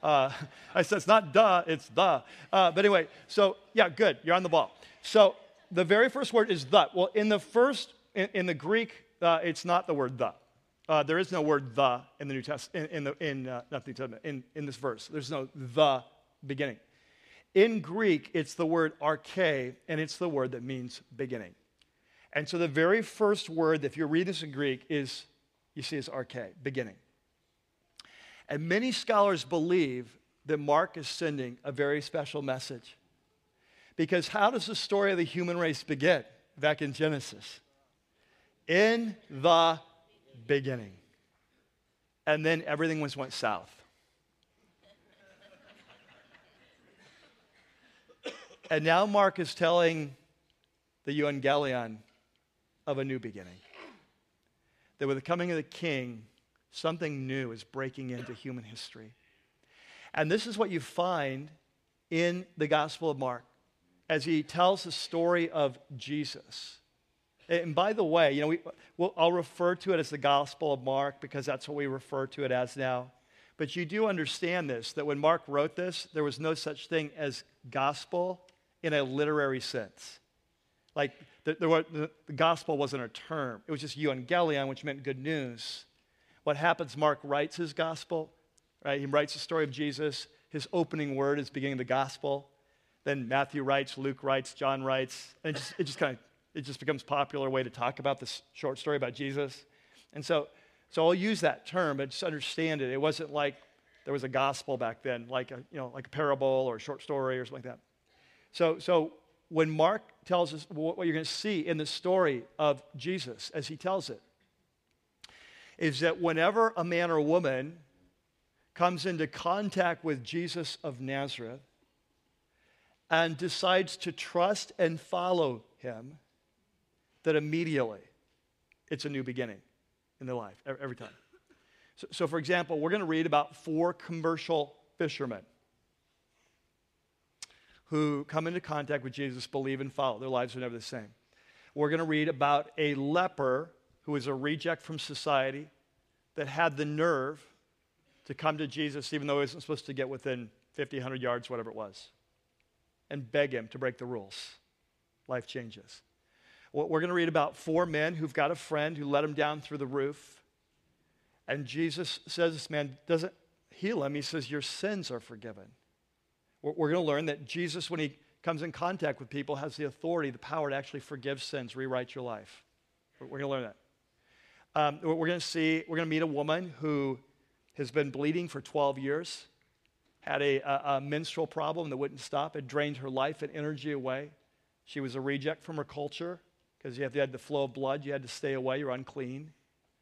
Uh, I said it's not duh, it's the. Uh, but anyway, so yeah, good. You're on the ball. So the very first word is the. Well, in the first, in, in the Greek, uh, it's not the word the. Uh, there is no word the in the New Testament, in, in, the, in uh, not the Testament, in, in this verse. There's no the beginning. In Greek, it's the word arche, and it's the word that means beginning. And so the very first word, if you read this in Greek, is, you see, is arche, beginning. And many scholars believe that Mark is sending a very special message. Because how does the story of the human race begin? Back in Genesis. In the beginning. And then everything was went south. and now Mark is telling the evangelion of a new beginning. That with the coming of the king, something new is breaking into human history. And this is what you find in the Gospel of Mark as he tells the story of Jesus. And by the way, you know, we, we'll, I'll refer to it as the Gospel of Mark because that's what we refer to it as now. But you do understand this that when Mark wrote this, there was no such thing as gospel in a literary sense. Like the, the, the, gospel wasn't a term, it was just euangelion, which meant good news. What happens, Mark writes his gospel, right? He writes the story of Jesus. His opening word is beginning the gospel. Then Matthew writes, Luke writes, John writes, and it just, it just kind of it just becomes popular way to talk about this short story about Jesus. And so, so I'll use that term, but just understand it. It wasn't like there was a gospel back then, like a, you know, like a parable or a short story or something like that. So, so when Mark tells us what you're going to see in the story of Jesus as he tells it, is that whenever a man or woman comes into contact with Jesus of Nazareth and decides to trust and follow him, that immediately it's a new beginning in their life every time. So, so for example, we're going to read about four commercial fishermen who come into contact with Jesus, believe, and follow. Their lives are never the same. We're going to read about a leper who was a reject from society that had the nerve to come to Jesus, even though he wasn't supposed to get within 50, 100 yards, whatever it was, and beg him to break the rules. Life changes. We're going to read about four men who've got a friend who let him down through the roof. And Jesus says this man doesn't heal him. He says, Your sins are forgiven. We're going to learn that Jesus, when he comes in contact with people, has the authority, the power to actually forgive sins, rewrite your life. We're going to learn that. Um, we're going to see, we're going to meet a woman who has been bleeding for 12 years, had a, a, a menstrual problem that wouldn't stop, it drained her life and energy away. She was a reject from her culture because you, you had the flow of blood, you had to stay away, you're unclean.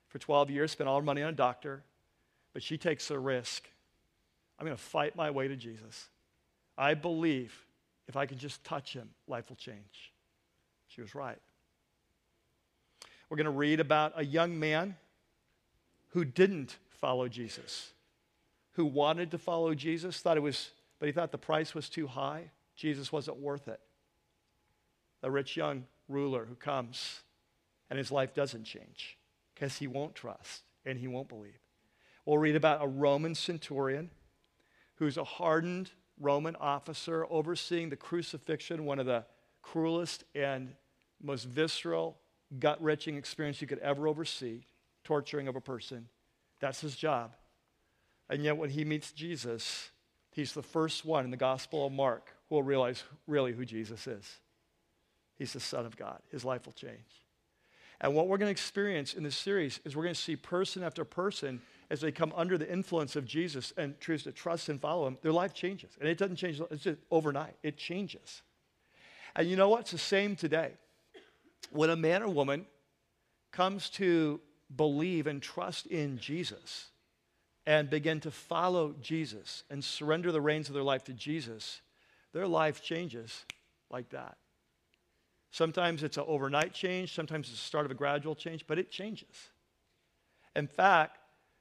For 12 years, spent all her money on a doctor, but she takes a risk. I'm going to fight my way to Jesus. I believe if I can just touch him, life will change. She was right. We're going to read about a young man who didn't follow Jesus, who wanted to follow Jesus, thought it was, but he thought the price was too high. Jesus wasn't worth it. A rich young ruler who comes and his life doesn't change because he won't trust and he won't believe. We'll read about a Roman centurion who's a hardened Roman officer overseeing the crucifixion, one of the cruelest and most visceral, gut wrenching experience you could ever oversee, torturing of a person. That's his job. And yet, when he meets Jesus, he's the first one in the Gospel of Mark who will realize really who Jesus is. He's the Son of God. His life will change. And what we're going to experience in this series is we're going to see person after person as they come under the influence of Jesus and choose to trust and follow him, their life changes. And it doesn't change it's just overnight, it changes. And you know what? It's the same today. When a man or woman comes to believe and trust in Jesus and begin to follow Jesus and surrender the reins of their life to Jesus, their life changes like that. Sometimes it's an overnight change, sometimes it's the start of a gradual change, but it changes. In fact,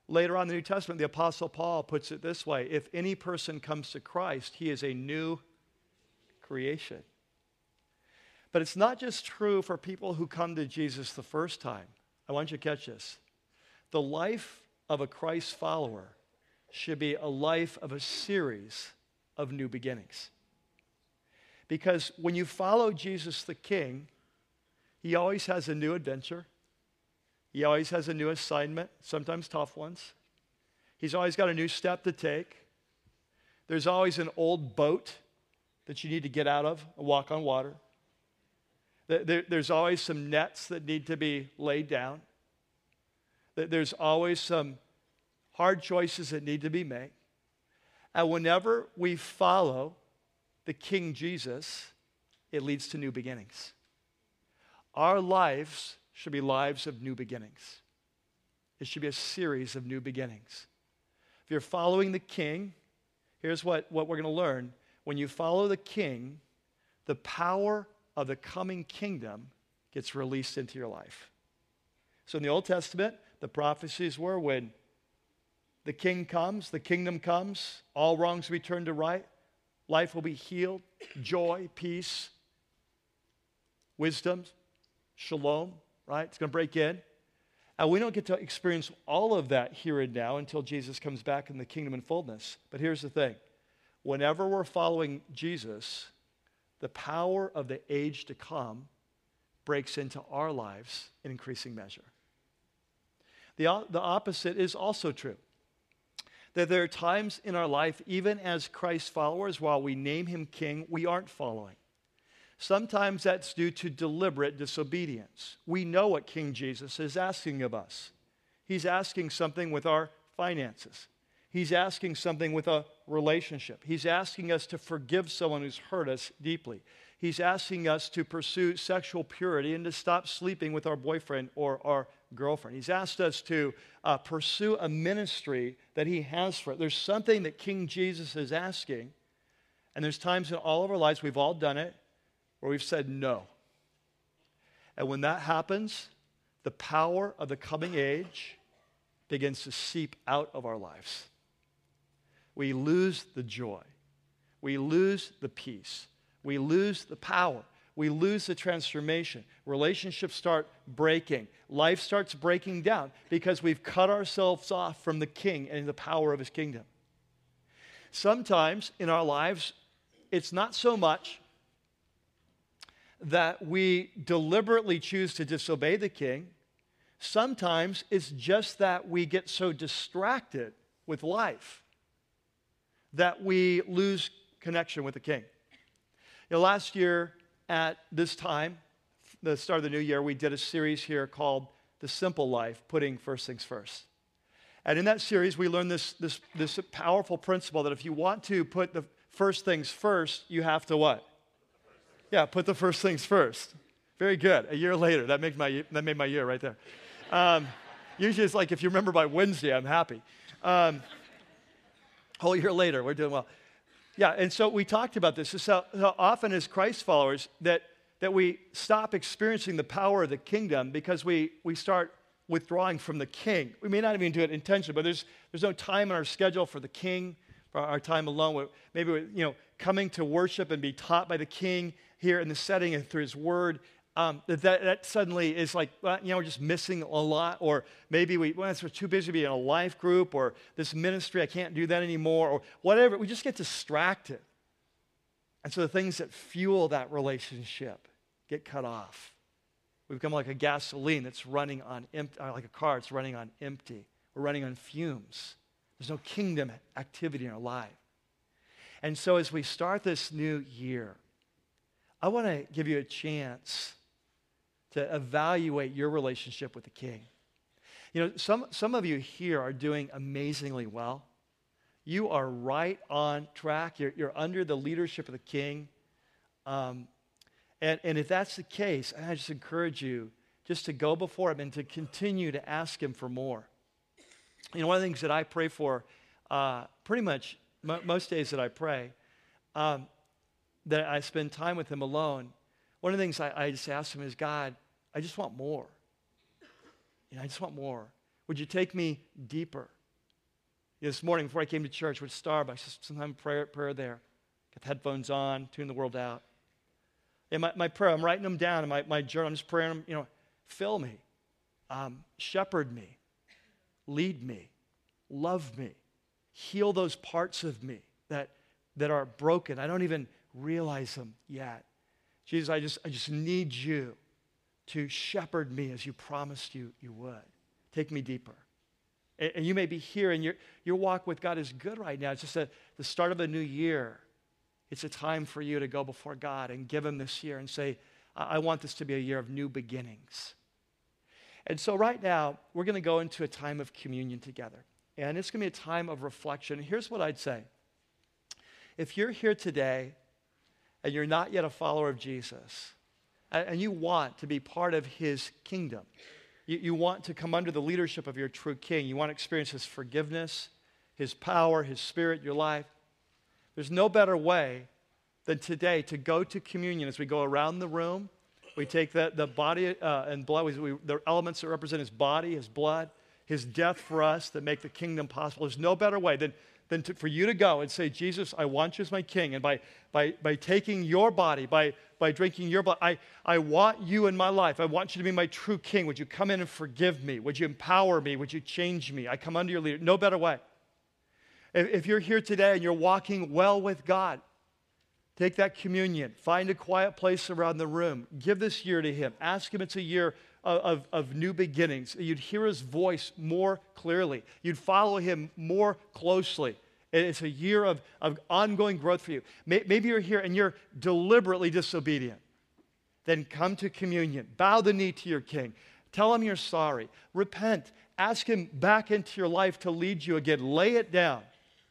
Later on in the New Testament, the Apostle Paul puts it this way if any person comes to Christ, he is a new creation. But it's not just true for people who come to Jesus the first time. I want you to catch this. The life of a Christ follower should be a life of a series of new beginnings. Because when you follow Jesus the King, he always has a new adventure. He always has a new assignment, sometimes tough ones. He's always got a new step to take. There's always an old boat that you need to get out of and walk on water. There's always some nets that need to be laid down. There's always some hard choices that need to be made. And whenever we follow the King Jesus, it leads to new beginnings. Our lives should be lives of new beginnings. It should be a series of new beginnings. If you're following the king, here's what, what we're going to learn. When you follow the king, the power of the coming kingdom gets released into your life. So in the Old Testament, the prophecies were when the king comes, the kingdom comes, all wrongs will be turned to right, life will be healed, joy, peace, wisdom, shalom right? It's going to break in. And we don't get to experience all of that here and now until Jesus comes back in the kingdom and fullness. But here's the thing whenever we're following Jesus, the power of the age to come breaks into our lives in increasing measure. The, the opposite is also true. That there are times in our life, even as Christ followers, while we name him king, we aren't following. Sometimes that's due to deliberate disobedience. We know what King Jesus is asking of us. He's asking something with our finances. He's asking something with a relationship. He's asking us to forgive someone who's hurt us deeply. He's asking us to pursue sexual purity and to stop sleeping with our boyfriend or our girlfriend. He's asked us to uh, pursue a ministry that He has for it. There's something that King Jesus is asking, and there's times in all of our lives we've all done it where we've said no. And when that happens, the power of the coming age begins to seep out of our lives. We lose the joy. We lose the peace. We lose the power. We lose the transformation. Relationships start breaking. Life starts breaking down because we've cut ourselves off from the king and the power of his kingdom. Sometimes in our lives, it's not so much that we deliberately choose to disobey the king. Sometimes it's just that we get so distracted with life that we lose connection with the king. You know, last year at this time, the start of the new year, we did a series here called The Simple Life Putting First Things First. And in that series, we learned this, this, this powerful principle that if you want to put the first things first, you have to what? Yeah, put the first things first. Very good. A year later, that made my, that made my year right there. Um, usually it's like if you remember by Wednesday, I'm happy. Um, whole year later, we're doing well. Yeah, and so we talked about this. This often as Christ followers that, that we stop experiencing the power of the kingdom because we, we start withdrawing from the king. We may not even do it intentionally, but there's, there's no time in our schedule for the king, for our time alone. Maybe, you know, coming to worship and be taught by the king here in the setting and through his word um, that, that suddenly is like, you know, we're just missing a lot. Or maybe we, well, we're too busy being in a life group or this ministry, I can't do that anymore, or whatever. We just get distracted. And so the things that fuel that relationship get cut off. We become like a gasoline that's running on empty, uh, like a car, that's running on empty. We're running on fumes. There's no kingdom activity in our life. And so as we start this new year, I want to give you a chance to evaluate your relationship with the king. You know, some, some of you here are doing amazingly well. You are right on track. You're, you're under the leadership of the king. Um, and, and if that's the case, I just encourage you just to go before him and to continue to ask him for more. You know, one of the things that I pray for uh, pretty much m- most days that I pray, um, that I spend time with him alone, one of the things I, I just ask him is, God, I just want more. You know, I just want more. Would you take me deeper? You know, this morning before I came to church with Starbucks, just some prayer, prayer there. Got the headphones on, tune the world out. And my, my prayer, I'm writing them down in my, my journal. I'm just praying them, you know, fill me, um, shepherd me, lead me, love me, heal those parts of me that, that are broken. I don't even realize them yet. Jesus, I just, I just need you to shepherd me as you promised you you would. Take me deeper. And, and you may be here and your, your walk with God is good right now. It's just a, the start of a new year. It's a time for you to go before God and give Him this year and say, I, I want this to be a year of new beginnings. And so, right now, we're going to go into a time of communion together. And it's going to be a time of reflection. Here's what I'd say if you're here today and you're not yet a follower of Jesus, and you want to be part of his kingdom. You, you want to come under the leadership of your true king. You want to experience his forgiveness, his power, his spirit, your life. There's no better way than today to go to communion as we go around the room. We take the, the body uh, and blood, we, we, the elements that represent his body, his blood, his death for us that make the kingdom possible. There's no better way than than to, for you to go and say, Jesus, I want you as my king. And by, by, by taking your body, by, by drinking your blood, I, I want you in my life. I want you to be my true king. Would you come in and forgive me? Would you empower me? Would you change me? I come under your leader. No better way. If, if you're here today and you're walking well with God, take that communion. Find a quiet place around the room. Give this year to Him. Ask Him it's a year of, of, new beginnings. You'd hear his voice more clearly. You'd follow him more closely. It's a year of, of ongoing growth for you. Maybe you're here and you're deliberately disobedient. Then come to communion. Bow the knee to your king. Tell him you're sorry. Repent. Ask him back into your life to lead you again. Lay it down.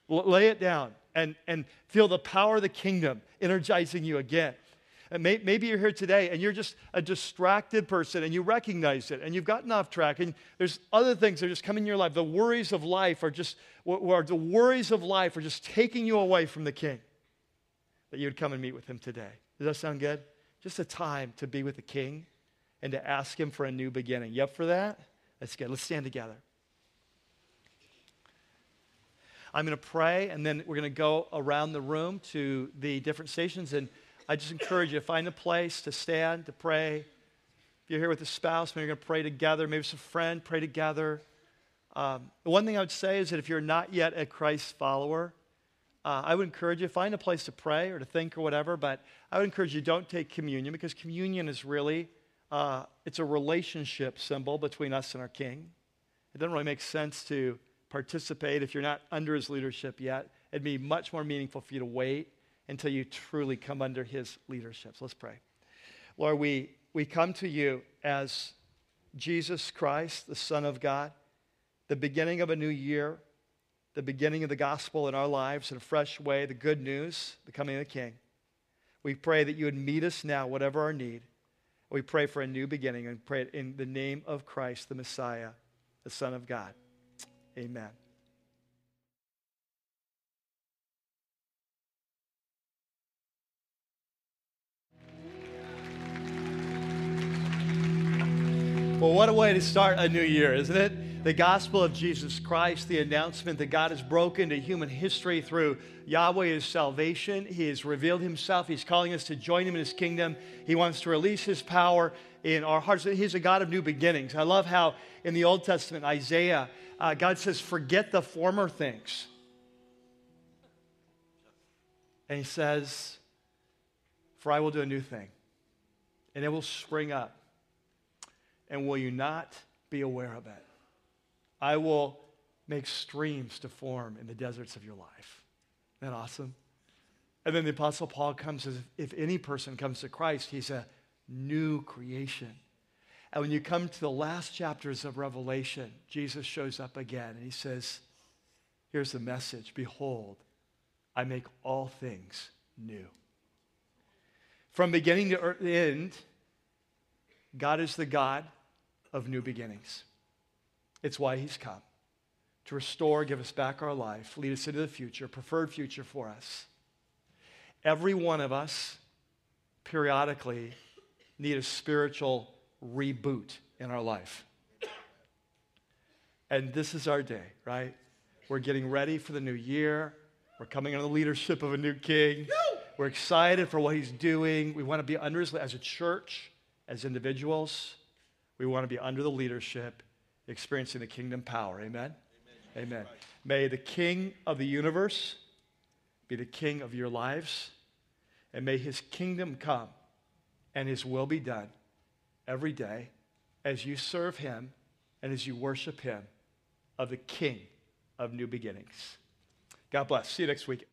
Lay it down and, and feel the power of the kingdom energizing you again. And may, maybe you're here today and you're just a distracted person and you recognize it and you've gotten off track and there's other things that are just coming in your life. The worries of life are just, or the worries of life are just taking you away from the King. That you would come and meet with him today. Does that sound good? Just a time to be with the King and to ask him for a new beginning. You up for that? That's good. Let's stand together. I'm going to pray, and then we're going to go around the room to the different stations. And I just encourage you to find a place to stand, to pray. If you're here with a spouse, maybe you're going to pray together. Maybe it's a friend, pray together. Um, the one thing I would say is that if you're not yet a Christ follower, uh, I would encourage you find a place to pray or to think or whatever. But I would encourage you don't take communion because communion is really uh, it's a relationship symbol between us and our King. It doesn't really make sense to participate if you're not under His leadership yet. It'd be much more meaningful for you to wait until you truly come under his leadership. So let's pray. Lord, we, we come to you as Jesus Christ, the Son of God, the beginning of a new year, the beginning of the gospel in our lives in a fresh way, the good news, the coming of the King. We pray that you would meet us now, whatever our need. We pray for a new beginning and pray in the name of Christ, the Messiah, the Son of God. Amen. Well, what a way to start a new year, isn't it? The gospel of Jesus Christ, the announcement that God has broken to human history through Yahweh is salvation. He has revealed himself. He's calling us to join him in his kingdom. He wants to release his power in our hearts. He's a God of new beginnings. I love how in the Old Testament, Isaiah, uh, God says, Forget the former things. And he says, For I will do a new thing, and it will spring up and will you not be aware of it? I will make streams to form in the deserts of your life. Isn't that awesome? And then the Apostle Paul comes as if any person comes to Christ, he's a new creation. And when you come to the last chapters of Revelation, Jesus shows up again and he says, Here's the message Behold, I make all things new. From beginning to er, end, God is the God of new beginnings. It's why He's come to restore, give us back our life, lead us into the future, preferred future for us. Every one of us periodically need a spiritual reboot in our life. And this is our day, right? We're getting ready for the new year. We're coming under the leadership of a new king. We're excited for what he's doing. We want to be under his, as a church, as individuals. We want to be under the leadership, experiencing the kingdom power. Amen? Amen. Amen. May the King of the universe be the King of your lives, and may his kingdom come and his will be done every day as you serve him and as you worship him of the King of new beginnings. God bless. See you next week.